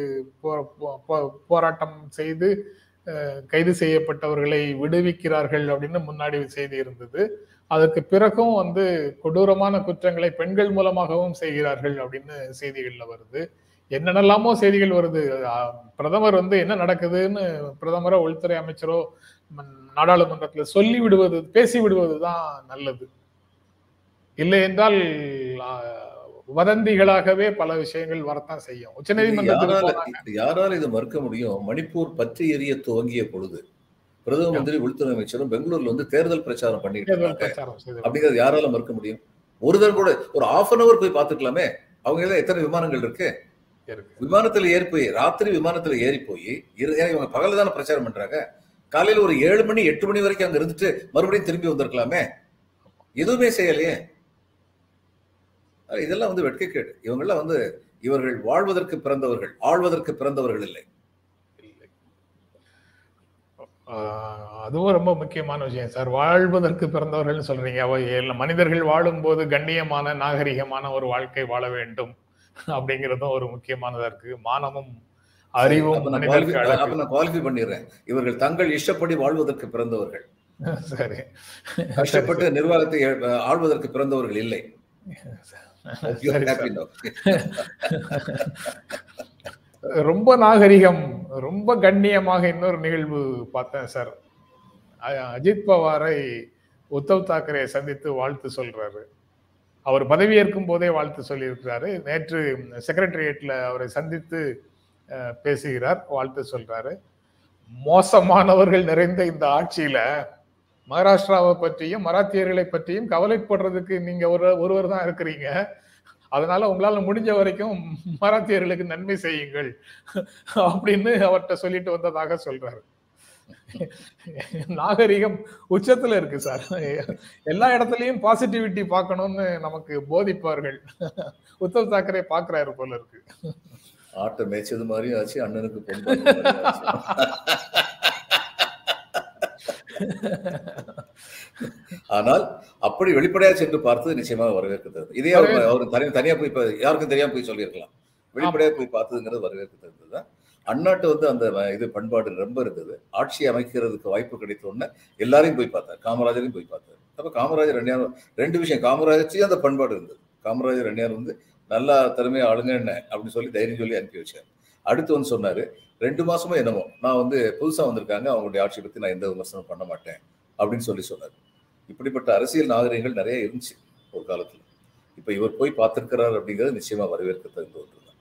போராட்டம் செய்து கைது செய்யப்பட்டவர்களை விடுவிக்கிறார்கள் அப்படின்னு முன்னாடி செய்தி இருந்தது. அதற்கு பிறகும் வந்து கொடூரமான குற்றங்களை பெண்கள் மூலமாகவும் செய்கிறார்கள் அப்படின்னு செய்திகள்ல வருது. என்னென்னலாமோ செய்திகள் வருது. பிரதமர் வந்து என்ன நடக்குதுன்னு பிரதமரோ உள்துறை அமைச்சரோ நாடாளுமன்றத்துல சொல்லி விடுவது பேசி விடுவது தான் நல்லது. இல்லை என்றால் வதந்திகளாகவே பல விஷயங்கள் வரத்தான் செய்யும். இது உச்சநீதிமன்றத்துக்கு யாரால. இது யாரால இதை மறுக்க முடியும்? மணிப்பூர் பற்றி எரிய துவங்கிய பொழுது பிரதம மந்திரி உள்துறை அமைச்சரும் பெங்களூர்ல வந்து தேர்தல் பிரச்சாரம் பண்ணிட்டு செய்து அப்படிங்கிறது யாரால மறுக்க முடியும்? ஒரு தடவை கூட ஒரு ஆஃப் அன் அவர் போய் பார்த்துக்கலாமே? அவங்க எல்லாம் எத்தனை விமானங்கள் இருக்கு? விமானத்துல ஏறி போய் ராத்திரி விமானத்துல ஏறி போய் இவங்க பகல்ல தானே பிரச்சாரம் பண்றாங்க? காலையில ஒரு ஏழு மணி எட்டு மணி வரைக்கும் அங்க இருந்துட்டு மறுபடியும் திரும்பி வந்திருக்கலாமே? எதுவுமே செய்யலையே. இதெல்லாம் வந்து வெட்கக்கேடு. இவங்கெல்லாம் வந்து இவர்கள் வாழ்வதற்கு பிறந்தவர்கள் ஆள்வதற்கு பிறந்தவர்கள் இல்லை. அதுவும் ரொம்ப முக்கியமான விஷயம் சார். வாழ்வதற்கு பிறந்தவர்கள்னு சொல்றீங்க. மனிதர்கள் வாழும்போது கண்ணியமான நாகரிகமான ஒரு வாழ்க்கை வாழ வேண்டும் அப்படிங்கிறதும் ஒரு முக்கியமானதா இருக்கு. மானமும் அறிவும் குவாலிஃபை பண்ணிடுறேன். இவர்கள் தங்கள் இஷ்டப்படி வாழ்வதற்கு பிறந்தவர்கள். சரி. கஷ்டப்பட்டு நிர்வாகத்தை அஹ், ஆள்வதற்கு பிறந்தவர்கள் இல்லை. ரொம்ப நாகரிகம் ரொம்ப கண்ணியமாக இன்னொரு நிகழ்வு பார்த்தேன் சார் அஜித் பவாரை உத்தவ் தாக்கரே சந்தித்து வாழ்த்து சொல்றாரு. அவர் பதவியேற்கும் போதே வாழ்த்து சொல்லியிருக்கிறாரு. நேற்று செக்ரட்டரியேட்டில் அவரை சந்தித்து பேசுகிறார் வாழ்த்து சொல்றாரு. மோசமானவர்கள் நிறைந்த இந்த ஆட்சியில மகாராஷ்டிராவை பற்றியும் மராத்தியர்களை பற்றியும் கவலைப்படுறதுக்கு நீங்க ஒரு ஒருவர் தான் இருக்கிறீங்க. அதனால உங்களால முடிஞ்ச வரைக்கும் மராத்தியர்களுக்கு நன்மை செய்யுங்கள் அப்படின்னு அவர்கிட்ட சொல்லிட்டு வந்ததாக சொல்றாரு. நாகரிகம் உச்சத்துல இருக்கு சார். எல்லா இடத்துலயும் பாசிட்டிவிட்டி பார்க்கணும்னு நமக்கு போதிப்பார்கள். உத்தவ் தாக்கரே பாக்குறாரு போல இருக்கு. ஆட்டை மேய்ச்சது மாதிரியும் ஆச்சு அண்ணனுக்கு பொண்ணு. ஆனால் அப்படி வெளிப்படையா சென்று பார்த்தது நிச்சயமாக வரவேற்கிறது இதே அவர் அவர் தனி தனியா போய் இப்ப யாருக்கும் தெரியாம போய் சொல்லியிருக்கலாம். வெளிப்படையா போய் பார்த்ததுங்கிறது வரவேற்கிறது தான் அந்நாட்டு வந்து அந்த இது பண்பாடு ரொம்ப இருந்தது. ஆட்சி அமைக்கிறதுக்கு வாய்ப்பு கிடைத்த உடனே எல்லாரையும் போய் பார்த்தார். காமராஜரையும் போய் பார்த்தார். அப்ப காமராஜர் ரெண்டியார் ரெண்டு விஷயம். காமராஜர்ச்சியும் அந்த பண்பாடு இருந்தது. காமராஜர் ரெண்டியார் வந்து நல்லா திறமையா ஆளுங்க என்ன அப்படின்னு சொல்லி தைரியம் சொல்லி அனுப்பி வச்சார். அடுத்து வந்து சொன்னாரு ரெண்டு மாசமா என்னமோ நான் வந்து புதுசா வந்திருக்காங்க. அவங்களுடைய ஆட்சி பத்தி நான் எந்த விமர்சனம் பண்ண மாட்டேன். அப்படின்னு சொல்லி சொன்னார். இப்படிப்பட்ட அரசியல் நாகரிகங்கள் நிறைய இருந்துச்சு ஒரு காலத்தில். இப்போ இவர் போய் பார்த்துருக்கிறார் அப்படிங்கிறது நிச்சயமா வரவேற்கத்தகுந்த ஒன்று தான்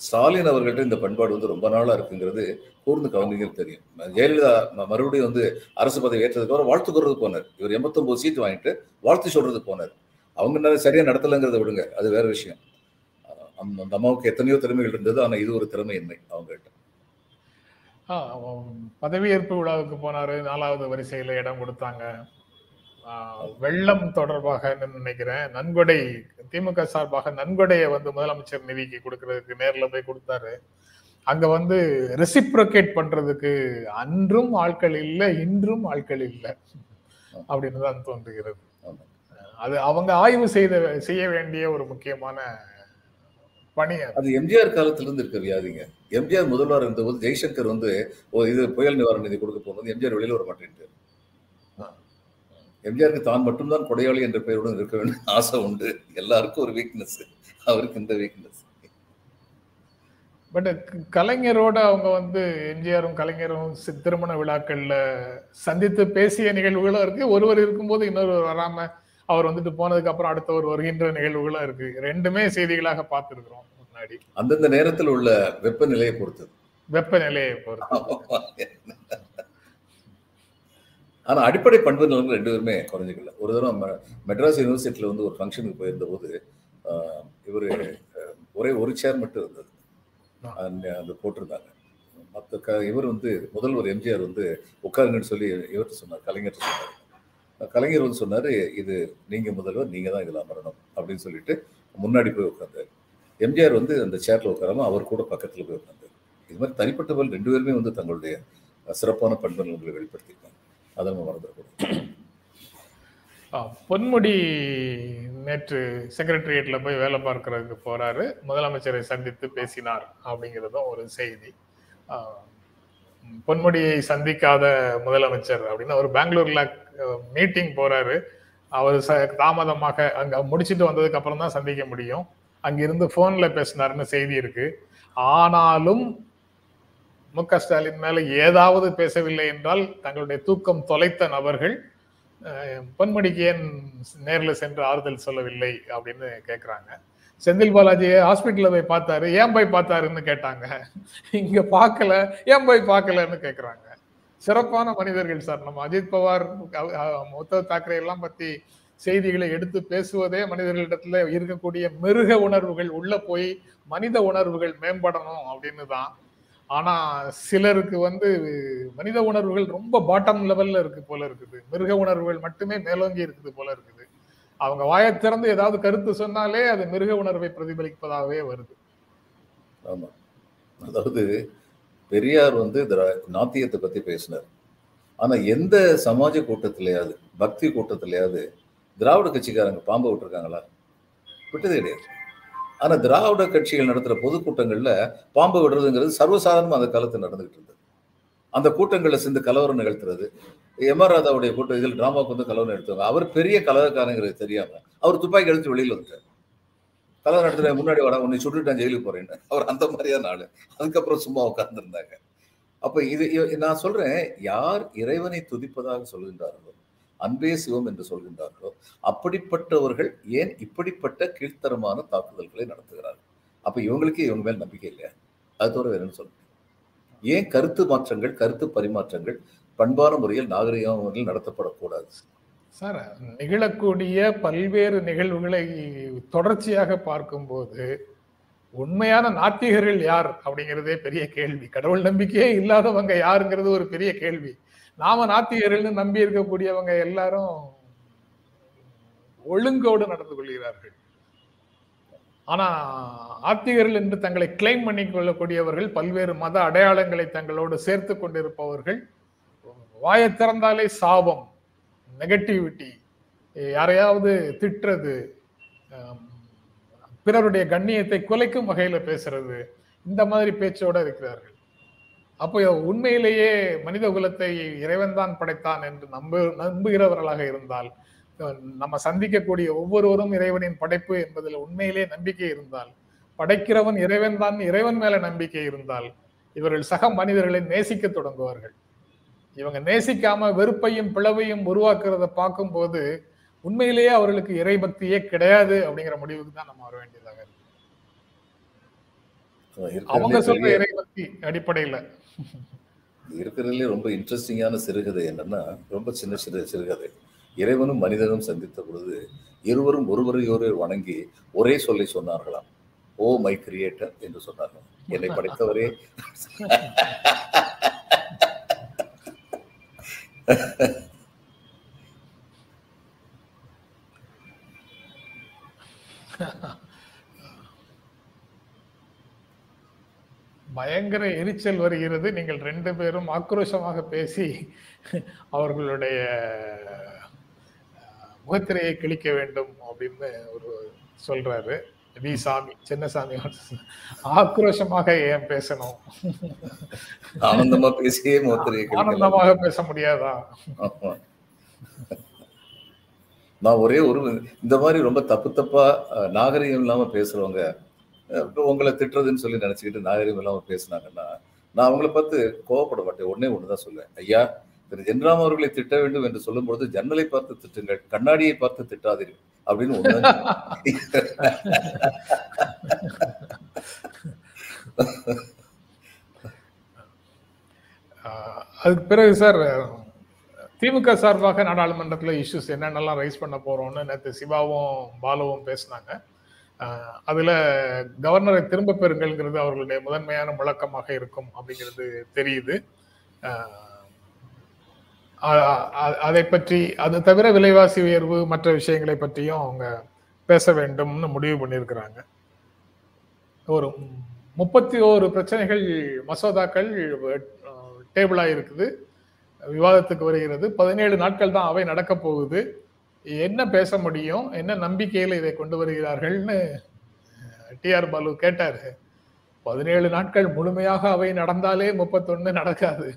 ஸ்டாலின் அவர்கள்ட்ட இந்த பண்பாடு வந்து ரொம்ப நாளா இருக்குங்கிறது கூர்ந்து கவனிங்கள் தெரியும். ஜெயலலிதா மறுபடியும் வந்து அரசு பதவி ஏற்றதுக்கு அப்புறம் வாழ்த்து கூறது போனார். இவர் எண்பத்தொம்போது சீட் வாங்கிட்டு வாழ்த்து சொல்றது போனார். அவங்க நிறைய சரியாக நடத்தலைங்கிறத விடுங்க அது வேற விஷயம். அந்த அம்மாவுக்கு எத்தனையோ திறமைகள் இருந்தது ஆனால் இது ஒரு திறமை இல்லை அவங்ககிட்ட பதவியேற்பு விழாவுக்கு போனாரு. நாலாவது வரிசையில இடம் கொடுத்தாங்க. வெள்ளம் தொடர்பாக நினைக்கிறேன் நன்கொடை திமுக சார்பாக நன்கொடையை வந்து முதலமைச்சர் நிதிக்கு கொடுக்கறதுக்கு நேர்ல போய் கொடுத்தாரு. அங்க வந்து ரெசிப்ரோகேட் பண்றதுக்கு அன்றும் ஆட்கள் இல்லை இன்றும் ஆட்கள் இல்லை அப்படின்னு தான் தோன்றுகிறது. அது அவங்க ஆய்வு செய்த செய்ய வேண்டிய ஒரு முக்கியமான பணி அது. எம்ஜிஆர் காலத்துல இருந்து இருக்க வியாதிங்க. எம்ஜிஆர் முதல்வர் இருந்தபோது ஜெய்சங்கர் வந்து இது புயல் நிவாரண நிதி கொடுக்க போகும்போது எம்ஜிஆர் வெளியில வர மாட்டேன்ட்டு எம்ஜிஆருக்கு தான் மட்டும்தான் கொடையாளி என்ற பெயருடன் இருக்க வேண்டும் ஆசை உண்டு. எல்லாருக்கும் ஒரு வீக்னஸ் அவருக்கு இந்த வீக்னஸ் பட் கலைஞரோட அவங்க வந்து எம்ஜிஆரும் கலைஞரும் திருமண விழாக்கள்ல சந்தித்து பேசிய நிகழ்வுகளும் இருக்கு. ஒருவர் இருக்கும்போது இன்னொருவர் வராம அவர் வந்துட்டு போனதுக்கு அப்புறம் அடுத்தவர் வருகின்ற நிகழ்வுகளும் இருக்கு. ரெண்டுமே செய்திகளாக பார்த்திருக்கிறோம் முன்னாடி. அந்தந்த நேரத்தில் உள்ள வெப்பநிலையை பொறுத்தது. வெப்பநிலையை பொறுத்து ஆனா அடிப்படை பண்பு நலன்கள் ரெண்டு பேருமே குறைஞ்சிக்கல. ஒரு தடவை ம- மெட்ராஸ் யூனிவர்சிட்டியில வந்து ஒரு ஃபங்க்ஷனுக்கு போயிருந்த போது இவர் ஒரே ஒரு சேர் மட்டும் இருந்தது. அது போட்டிருந்தாங்க. மற்ற க இவர் வந்து முதல்வர் எம்ஜிஆர் வந்து உட்காருங்கன்னு சொல்லி இவர்கிட்ட சொன்னார் கலைஞர்கிட்ட சொன்னார். கலைஞர் வந்து சொன்னார் இது நீங்கள் முதல்வர் நீங்கள் தான் இதில் அமரணும் அப்படின்னு சொல்லிட்டு முன்னாடி போய் உட்காந்தாரு எம்ஜிஆர் வந்து அந்த சேரில் உட்காராம அவர் கூட பக்கத்தில் போய் உட்காந்தாரு இது மாதிரி தனிப்பட்டவர்கள் ரெண்டு பேருமே வந்து தங்களுடைய சிறப்பான பண்பு நலன்களை வெளிப்படுத்தியிருக்காங்க. அதை நம்ம மறந்துடக்கூடாது. ஆ, பொன்முடி நேற்று செக்ரட்டரியேட்ல போய் வேலை பார்க்கறதுக்கு போறாரு. முதலமைச்சரை சந்தித்து பேசினார் அப்படிங்கிறதும் ஒரு செய்தி. பொன்முடியை சந்திக்காத முதலமைச்சர் அப்படின்னு அவர் பெங்களூர்ல மீட்டிங் போறாரு. அவர் ச தாமதமாக அங்க முடிச்சிட்டு வந்ததுக்கு அப்புறம் தான் சந்திக்க முடியும். அங்கிருந்து போன்ல பேசினாருன்னு செய்தி இருக்கு. ஆனாலும் மு க ஸ்டாலின் மேல ஏதாவது பேசவில்லை என்றால் தங்களுடைய தூக்கம் தொலைத்த நபர்கள் அஹ், பொன்முடிக்கு ஏன் நேரில் சென்று ஆறுதல் சொல்லவில்லை அப்படின்னு கேட்குறாங்க செந்தில் பாலாஜியை ஹாஸ்பிட்டலில் போய் பார்த்தாரு. ஏன் போய் பார்த்தாருன்னு கேட்டாங்க. இங்கே பார்க்கல. ஏன் போய் பார்க்கலன்னு கேட்குறாங்க சிறப்பான மனிதர்கள் சார். நம்ம அஜித் பவார் உத்தவ் தாக்கரே எல்லாம் பத்தி செய்திகளை எடுத்து பேசுவதே மனிதர்களிடத்துல இருக்கக்கூடிய மிருக உணர்வுகள். உள்ள போய் மனித உணர்வுகள் மேம்படணும் அப்படின்னு தான் ஆனா சிலருக்கு வந்து மனித உணர்வுகள் ரொம்ப பாட்டம் லெவல்ல இருக்கு போல இருக்குது. மிருக உணர்வுகள் மட்டுமே மேலோங்கி இருக்குது போல இருக்குது. அவங்க வாயை திறந்து ஏதாவது கருத்து சொன்னாலே அது மிருக உணர்வை பிரதிபலிப்பதாகவே வருது. ஆமா. அதாவது பெரியார் வந்து திரா- நாத்தியத்தை பத்தி பேசினார். ஆனா எந்த சமாஜ கூட்டத்திலேயாவது பக்தி கூட்டத்திலேயாவது திராவிட கட்சிக்காரங்க பாம்பு விட்டுருக்காங்களா? விட்டது கிடையாது. ஆனா திராவிட கட்சிகள் நடத்துற பொதுக்கூட்டங்கள்ல பாம்பு விடுறதுங்கிறது சர்வசாதாரணமா அந்த காலத்தில் நடந்துகிட்டு இருந்தது. அந்த கூட்டங்களில் சேர்ந்து கலவரம் நிகழ்த்துறது. எம் ஆர் ராதாவுடைய கூட்டம் இதில் டிராமாவுக்கு வந்து கலவரம் எடுத்தவங்க அவர் பெரிய கலவரக்காரங்கிறது தெரியாம அவர் துப்பாக்கி எடுத்து வெளியில் வந்துட்டார். தலை நடத்துற முன்னாடி வர உன்னை சுட்டுட்டான் ஜெயிலுக்கு போறேன்னு. அவர் அந்த மாதிரியான ஆளு. அதுக்கப்புறம் சும்மா உட்கார்ந்துருந்தாங்க. அப்ப இது நான் சொல்றேன் யார் இறைவனை துதிப்பதாக சொல்கின்றார்களோ அன்பே சிவம் என்று சொல்கின்றார்களோ அப்படிப்பட்டவர்கள் ஏன் இப்படிப்பட்ட கீழ்த்தரமான தாக்குதல்களை நடத்துகிறார்கள்? அப்ப இவங்களுக்கு இவங்க மேல் நம்பிக்கை இல்லையா? அது தவிர வேற சொல்லுங்க ஏன் கருத்து மாற்றங்கள் கருத்து பரிமாற்றங்கள் பண்பான முறையில் நாகரிக முறையில் நடத்தப்படக்கூடாது? சார் நிகழக்கூடிய பல்வேறு நிகழ்வுகளை தொடர்ச்சியாக பார்க்கும்போது உண்மையான நாத்திகர்கள் யார் அப்படிங்கிறதே பெரிய கேள்வி. கடவுள் நம்பிக்கையே இல்லாதவங்க யாருங்கிறது ஒரு பெரிய கேள்வி. நாம நாத்திகர்கள்னு நம்பி இருக்கக்கூடியவங்க எல்லாரும் ஒழுங்கோடு நடந்து கொள்கிறார்கள். ஆனா ஆத்திகர்கள் என்று தங்களை கிளைம் பண்ணி கொள்ளக்கூடியவர்கள் பல்வேறு மத அடையாளங்களை தங்களோடு சேர்த்து கொண்டிருப்பவர்கள் வாயை திறந்தாலே சாபம். நெகட்டிவிட்டி யாரையாவது திட்டுறது பிறருடைய கண்ணியத்தை குலைக்கும் வகையில பேசுறது இந்த மாதிரி பேச்சோட இருக்கிறார்கள். அப்போ உண்மையிலேயே மனித குலத்தை இறைவன் தான் படைத்தான் என்று நம்பு நம்புகிறவர்களாக இருந்தால் நம்ம சந்திக்கக்கூடிய ஒவ்வொருவரும் இறைவனின் படைப்பு என்பதில் உண்மையிலே நம்பிக்கை இருந்தால் படைக்கிறவன் இறைவன் தான் இறைவன் மேல நம்பிக்கை இருந்தால் இவர்கள் சக மனிதர்களை நேசிக்க தொடங்குவார்கள். இவங்க நேசிக்காம வெறுப்பையும் பிளவையும் உருவாக்குறத பார்க்கும்போது உண்மையிலேயே அவர்களுக்கு இறைபக்தியே கிடையாது அப்படிங்கிற முடிவுக்கு தான் நம்ம வர வேண்டியதாக இருக்கு. அவங்க சொல்ற இறைபக்தி அடிப்படையில. இருக்கிறதுலே ரொம்ப இன்ட்ரெஸ்டிங்கான சிறுகதை என்னன்னா ரொம்ப சின்ன சிறு சிறுகதை. இறைவனும் மனிதனும் சந்தித்த பொழுது இருவரும் ஒருவரையொருவர் வணங்கி ஒரே சொல்லை சொன்னார்களாம். ஓ மை கிரியேட்டர் என்று சொன்னார்கள். என்னை படைத்தவரே. பயங்கர எரிச்சல் வருகிறது. நீங்கள் ரெண்டு பேரும் ஆக்ரோஷமாக பேசி அவர்களுடைய முகத்திரையை கிழிக்க வேண்டும் அப்படின்னு ஒரு சொல்றாரு. வி சாமி சின்னசாமி ஆக்ரோஷமாக ஏன் பேசணும் ஆனந்தமா பேசியே. ஆனந்தமாக பேச முடியாதா. நான் ஒரே ஒரு இந்த மாதிரி ரொம்ப தப்பு தப்பா நாகரிகம் இல்லாம பேசுறவங்க உங்களை திட்டுறதுன்னு சொல்லி நினைச்சுக்கிட்டு நாகரிகம் இல்லாம பேசுனாங்கன்னா நான் அவங்கள பார்த்து கோவப்பட மாட்டேன் ஒன்னே ஒண்ணுதான் சொல்லுவேன் ஐயா திரு ஜென்ராம் அவர்களை திட்ட வேண்டும் என்று சொல்லும் பொழுது ஜன்னலை பார்த்து திட்டுங்கள் கண்ணாடியை பார்த்து திட்டாதீர்கள் அப்படின்னு அதுக்கு பிறகு சார் திமுக சார்பாக நாடாளுமன்றத்தில் இஷ்யூஸ் என்னென்னலாம் ரைஸ் பண்ண போறோம்னு நேற்று சிவாவும் பாலுவும் பேசினாங்க. அதில் அதுல கவர்னரை திரும்ப பெறுங்கள்ங்கிறது அவர்களுடைய முதன்மையான முழக்கமாக இருக்கும் அப்படிங்கிறது தெரியுது. அதை பற்றி அது தவிர விலைவாசி உயர்வு மற்ற விஷயங்களை பற்றியும் அவங்க பேச வேண்டும்னு முடிவு பண்ணியிருக்கிறாங்க. ஒரு முப்பத்தி ஓரு பிரச்சனைகள் மசோதாக்கள் டேபிளாக இருக்குது. விவாதத்துக்கு வருகிறது. பதினேழு நாட்கள் தான் அவை நடக்க போகுது. என்ன பேச முடியும்? என்ன நம்பிக்கையில் இதை கொண்டு வருகிறார்கள்னு டிஆர் பாலு கேட்டார். பதினேழு நாட்கள் முழுமையாக அவை நடந்தாலே முப்பத்தொன்று நடக்காது.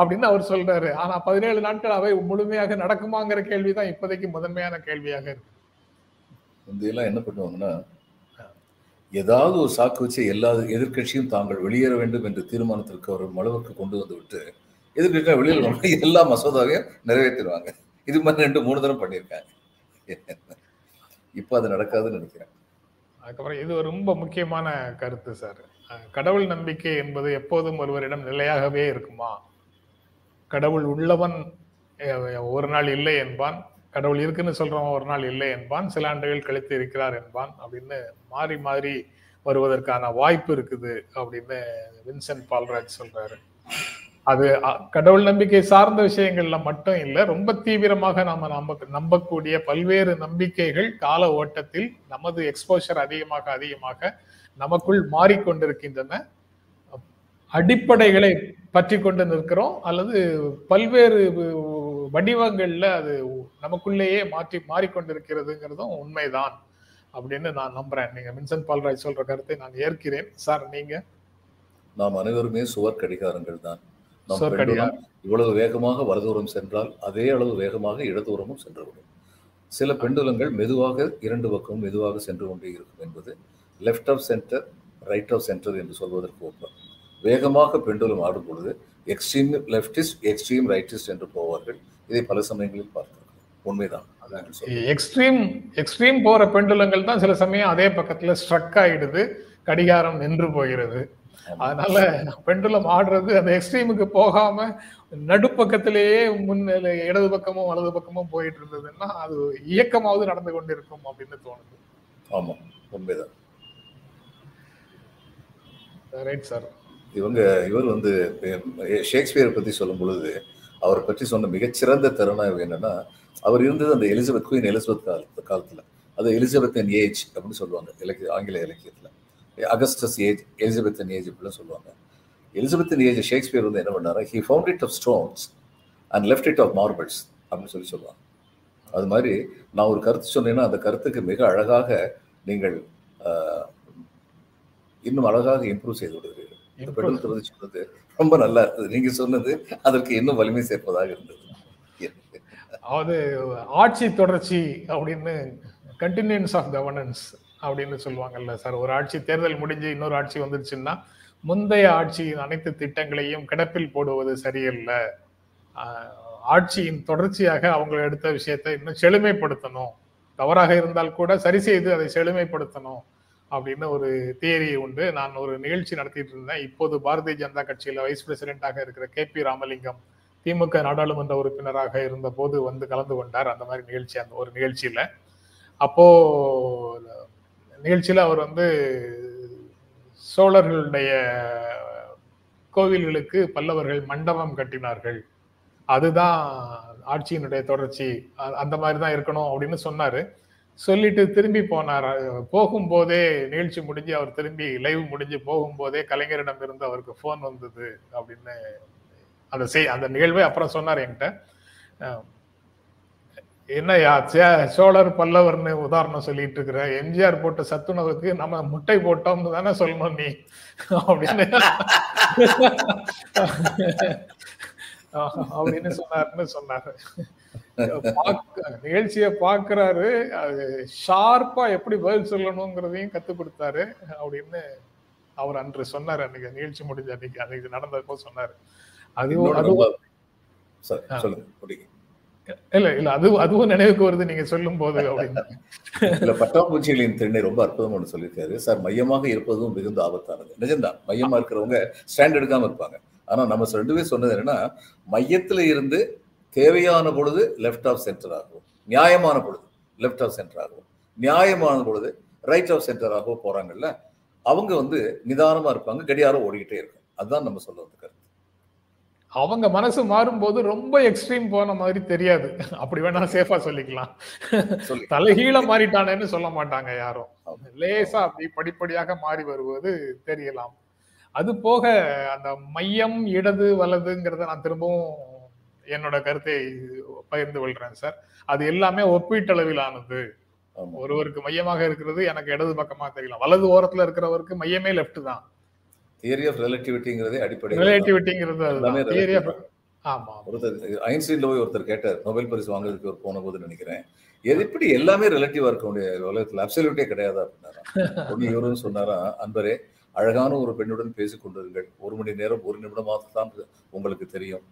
அப்படின்னு அவர் சொல்றாரு. ஆனா பதினேழு நாட்கள் அவை முழுமையாக நடக்குமாங்கிற கேள்விதான் இப்போதைக்கு முதன்மையான கேள்வியாக இருக்கு. முந்தையெல்லாம் என்ன பண்ணுவாங்கன்னா ஏதாவது ஒரு சாக்கு வச்சு எல்லா எதிர்க்கட்சியும் தாங்கள் வெளியேற வேண்டும் என்ற தீர்மானத்திற்கு ஒரு அளவுக்கு கொண்டு வந்து விட்டு எதிர்க்கட்சியா வெளியில் எல்லா மசோதாவையும் நிறைவேற்றிடுவாங்க. இது மாதிரி ரெண்டு மூணு தடவை பண்ணியிருக்காங்க. இப்போ அது நடக்காதுன்னு நினைக்கிறேன். அதுக்கப்புறம் இது ஒரு ரொம்ப முக்கியமான கருத்து சார். கடவுள் நம்பிக்கை என்பது எப்போதும் ஒருவரிடம் நிலையாகவே இருக்குமா? கடவுள் உள்ளவன் ஒரு நாள் இல்லை என்பான். கடவுள் இருக்குன்னு சொல்றவன் ஒரு நாள் இல்லை என்பான். சில ஆண்டுகள் கழித்து இருக்கிறார் என்பான் அப்படின்னு மாறி மாறி வருவதற்கான வாய்ப்பு இருக்குது அப்படின்னு வின்சென்ட் பால்ராஜ் சொல்றாரு. அது அ- கடவுள் நம்பிக்கை சார்ந்த விஷயங்கள்ல மட்டும் இல்லை ரொம்ப தீவிரமாக நாம நம்ப நம்பக்கூடிய பல்வேறு நம்பிக்கைகள் கால ஓட்டத்தில் நமது எக்ஸ்போஷர் அதிகமாக அதிகமாக நமக்குள் மாறிக்கொண்டிருக்கின்றன. அடிப்படைகளை பற்றி கொண்டு நிற்கிறோம். அல்லது பல்வேறு வடிவங்கள்ல அது நமக்குள்ளேயே மாற்றி மாறிக்கொண்டிருக்கிறதுங்கிறதும் உண்மைதான் அப்படின்னு நான் நம்புறேன். நீங்க வின்சென்ட் பால்ராஜ் சொல்ற கருத்தை நான் ஏற்கிறேன். சார் நீங்க? நாம் அனைவருமே சுவர் கடிகாரங்கள் தான். இவ்வளவு வேகமாக வலதுபுறம் சென்றால் அதே அளவு வேகமாக இடதுபுறமும் சென்றுவிடும். சில பெண்டுலங்கள் மெதுவாக இரண்டு பக்கமும் மெதுவாக சென்று கொண்டே இருக்கும் என்பது left of centre right of centre என்று சொல்வதற்கு ஒப்பம். வேகமாக பெண்டுலம் ஆடும் பொழுது எக்ஸ்ட்ரீம் லெஃப்டிஸ்ட் எக்ஸ்ட்ரீம் ரைட்டிஸ்ட் என்று போவார்கள். இதை பல சமயங்களில் பார்த்திருக்கிறோம். உண்மைதான். எக்ஸ்ட்ரீம் எக்ஸ்ட்ரீம் போற பெண்டுலங்கள் தான் சில சமயம் அதே பக்கத்துல ஸ்ட்ரக் ஆயிடுது கடிகாரம் நின்று போகிறது. அதனால பெண்டுலம் ஆடுறது அந்த எக்ஸ்ட்ரீமுக்கு போகாம நடுப்பக்கத்திலேயே முன் இடது பக்கமும் வலது பக்கமும் போயிட்டு இருந்ததுன்னா அது இயக்கமாவது நடந்து கொண்டிருக்கும் அப்படின்னு தோணுது. ஆமாம் உண்மைதான். ரைட் சார் இவங்க இவர் வந்து ஷேக்ஸ்பியரை பற்றி சொல்லும் பொழுது அவரை பற்றி சொன்ன மிகச்சிறந்த தருணம் என்னன்னா அவர் இருந்தது அந்த எலிசபெத் குயின் எலிசபெத் காலத்து காலத்தில். அது எலிசபெத்தன் ஏஜ் அப்படின்னு சொல்லுவாங்க இலக்கிய ஆங்கில இலக்கியத்தில். அகஸ்டஸ் ஏஜ் எலிசபெத்தன் ஏஜ் அப்படின்னு சொல்லுவாங்க. எலிசபெத்தன் ஏஜ் ஷேக்ஸ்பியர் வந்து என்ன பண்ணாரு he found it of stones and left it of marbles அப்படின்னு சொல்லி சொல்லுவாங்க. அது மாதிரி நான் ஒரு கருத்து சொன்னேன்னா அந்த கருத்துக்கு மிக அழகாக நீங்கள் இன்னும் அழகாக இம்ப்ரூவ் செய்து விடுகிறீர்கள். பெண்கள் சொன்னது ரொம்ப நல்லா இருந்தது. நீங்க சொன்னது அதற்கு இன்னும் வலிமை சேர்ப்பதாக இருந்தது. அதாவது ஆட்சி தொடர்ச்சி அப்படின்னு கண்டினியூன்ஸ் ஆஃப் கவர்னன்ஸ் அப்படின்னு சொல்லுவாங்கல்ல சார். ஒரு ஆட்சி தேர்தல் முடிஞ்சு இன்னொரு ஆட்சி வந்துருச்சுன்னா முந்தைய ஆட்சியின் அனைத்து திட்டங்களையும் கிடப்பில் போடுவது சரியல்ல. ஆட்சியின் தொடர்ச்சியாக அவங்க எடுத்த விஷயத்தை இன்னும் செழுமைப்படுத்தணும். தவறாக இருந்தால் கூட சரி செய்து அதை செழுமைப்படுத்தணும். அப்படின்னு ஒரு தியரி உண்டு. நான் ஒரு நிகழ்ச்சி நடத்திட்டு இருந்தேன். இப்போது பாரதிய ஜனதா கட்சியில் வைஸ் பிரசிடென்ட்டாக இருக்கிற கே பி ராமலிங்கம் திமுக நாடாளுமன்ற உறுப்பினராக இருந்த போது வந்து கலந்து கொண்டார். அந்த மாதிரி நிகழ்ச்சி அந்த ஒரு நிகழ்ச்சியில். அப்போ நிகழ்ச்சியில் அவர் வந்து சோழர்களுடைய கோவில்களுக்கு பல்லவர்கள் மண்டபம் கட்டினார்கள். அதுதான் ஆட்சியினுடைய தொடர்ச்சி. அந்த மாதிரி தான் இருக்கணும் அப்படின்னு சொன்னார். சொல்லிட்டு திரும்பி போனார். போகும்போதே நிகழ்ச்சி முடிஞ்சு அவர் திரும்பி லைவ் முடிஞ்சு போகும்போதே கலைஞரிடம் இருந்து அவருக்கு ஃபோன் வந்தது அப்படின்னு அந்த செய் அந்த நிகழ்வை அப்புறம் சொன்னார் என்கிட்ட. சே- சோழர் பல்லவர்னு உதாரணம் சொல்லிட்டு இருக்கிற எம்ஜிஆர் போட்ட சத்துணவுக்கு நம்ம முட்டை போட்டோம்னு தானே சொல்லணும் நீ? அப்படின்னு. அப்படின்னு சொன்னாருன்னு சொன்னாரு. நிகழ்ச்சியை பாக்குறாரு அது ஷார்ப்பா எப்படி பதில் சொல்லணுங்கிறதையும் கத்து கொடுத்தாரு அப்படின்னு அவர் அன்று சொன்னாரு அன்னைக்கு நிகழ்ச்சி முடிஞ்ச அன்னைக்கு. அன்னைக்கு நடந்தப்போ சொன்னாரு. அது. இல்ல இல்ல அது அதுவும் நினைவுக்கு வருது நீங்க சொல்லும் போது அப்படின்னு. இல்ல பட்டாம்பூச்சிகளின் திறனை ரொம்ப அற்புதமா ஒண்ணு சொல்லியிருக்காரு. சார் மையமாக இருப்பதும் மிகுந்த ஆபத்தானது. நிஜம்தான் மையமா இருக்கிறவங்க ஸ்டாண்ட் எடுக்காம இருப்பாங்க. ஆனா நம்ம ரெண்டு பேர் சொன்னது என்னன்னா மையத்துல இருந்து தேவையான பொழுது லெஃப்ட் ஆஃப் சென்டர் ஆகும். நியாயமான பொழுது லெஃப்ட் ஆஃப் சென்டர் ஆகும். நியாயமான பொழுது ரைட் ஆஃப் சென்டர் ஆகவும் போறாங்கல்ல அவங்க வந்து நிதானமா இருப்பாங்க கடியாரம் ஓடிக்கிட்டே இருக்கும். அதுதான் நம்ம சொல்ல வந்து கருத்து. அவங்க மனசு மாறும்போது ரொம்ப எக்ஸ்ட்ரீம் போன மாதிரி தெரியாது. அப்படி வேணா சேஃபா சொல்லிக்கலாம். சொல்லி தலைகீழ மாறிட்டானேன்னு சொல்ல மாட்டாங்க யாரும். லேசா அப்படி படிப்படியாக மாறி வருவது தெரியலாம். அது போக அந்த மையம் இடது வலதுங்கிறத நான் திரும்பவும் என்னோட கருத்தை பகிர்ந்து கொள்றேன் சார். அது எல்லாமே ஒப்பீட்டளவிலானது. ஒருவருக்கு மையமாக இருக்கிறது எனக்கு இடது பக்கமா தெரியலாம் வலது ஓரத்துல இருக்கிறவருக்கு மையமே லெஃப்ட் தான். தியரி ஆஃப் ரிலேட்டிவிட்டிங்கிறதே அடிப்படை ரிலேட்டிவிட்டிங்கிறது எல்லாமே. ஆமா ஒருத்தர் ஐன்ஸ்டீன்ல போய் ஒருத்தர் கேட்டார் நோபல் பரிசு வாங்குறதுக்கு ஒரு போன போது நினைக்கிறேன். எது எப்படி எல்லாமே ரிலேட்டிவா இருக்க முடியாது. உலகத்துல அப்சல்யூட்டே கிடையாது அப்படின்னாரா ஒன்னு இவரும் சொன்னாரா அன்பரே அழகான ஒரு பெண்ணுடன் பேசிக் கொண்டிருங்கள் ஒரு மணி நேரம் ஒரு நிமிடமாக தான் உங்களுக்கு தெரியும்.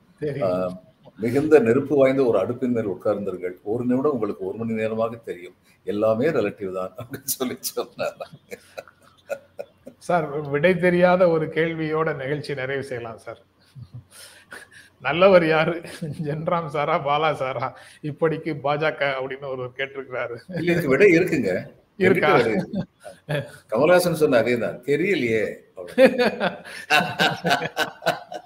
மிகுந்த நெருப்பு வாய்ந்த ஒரு அடுப்பின் மேல் உட்கார்ந்தீர்கள் ஒரு நிமிடம் உங்களுக்கு ஒரு மணி நேரமாக தெரியும். எல்லாமே ரிலேட்டிவ் தான் அப்படின்னு சொல்லி சொன்னார். சார் விடை தெரியாத ஒரு கேள்வியோட நிகழ்ச்சி நிறைவு செய்யலாம் சார். நல்லவர் யாரு? ஜென்ராம் சாரா பாலா சாரா? இப்படிக்கு பாஜக அப்படின்னு ஒரு கேட்டிருக்கிறாரு. இதுக்கு விடை இருக்குங்க. இருக்கா? என்கிட்ட விடை இருக்கு. கமல்ஹாசன் சொன்ன அதே தான். தெரியலையே.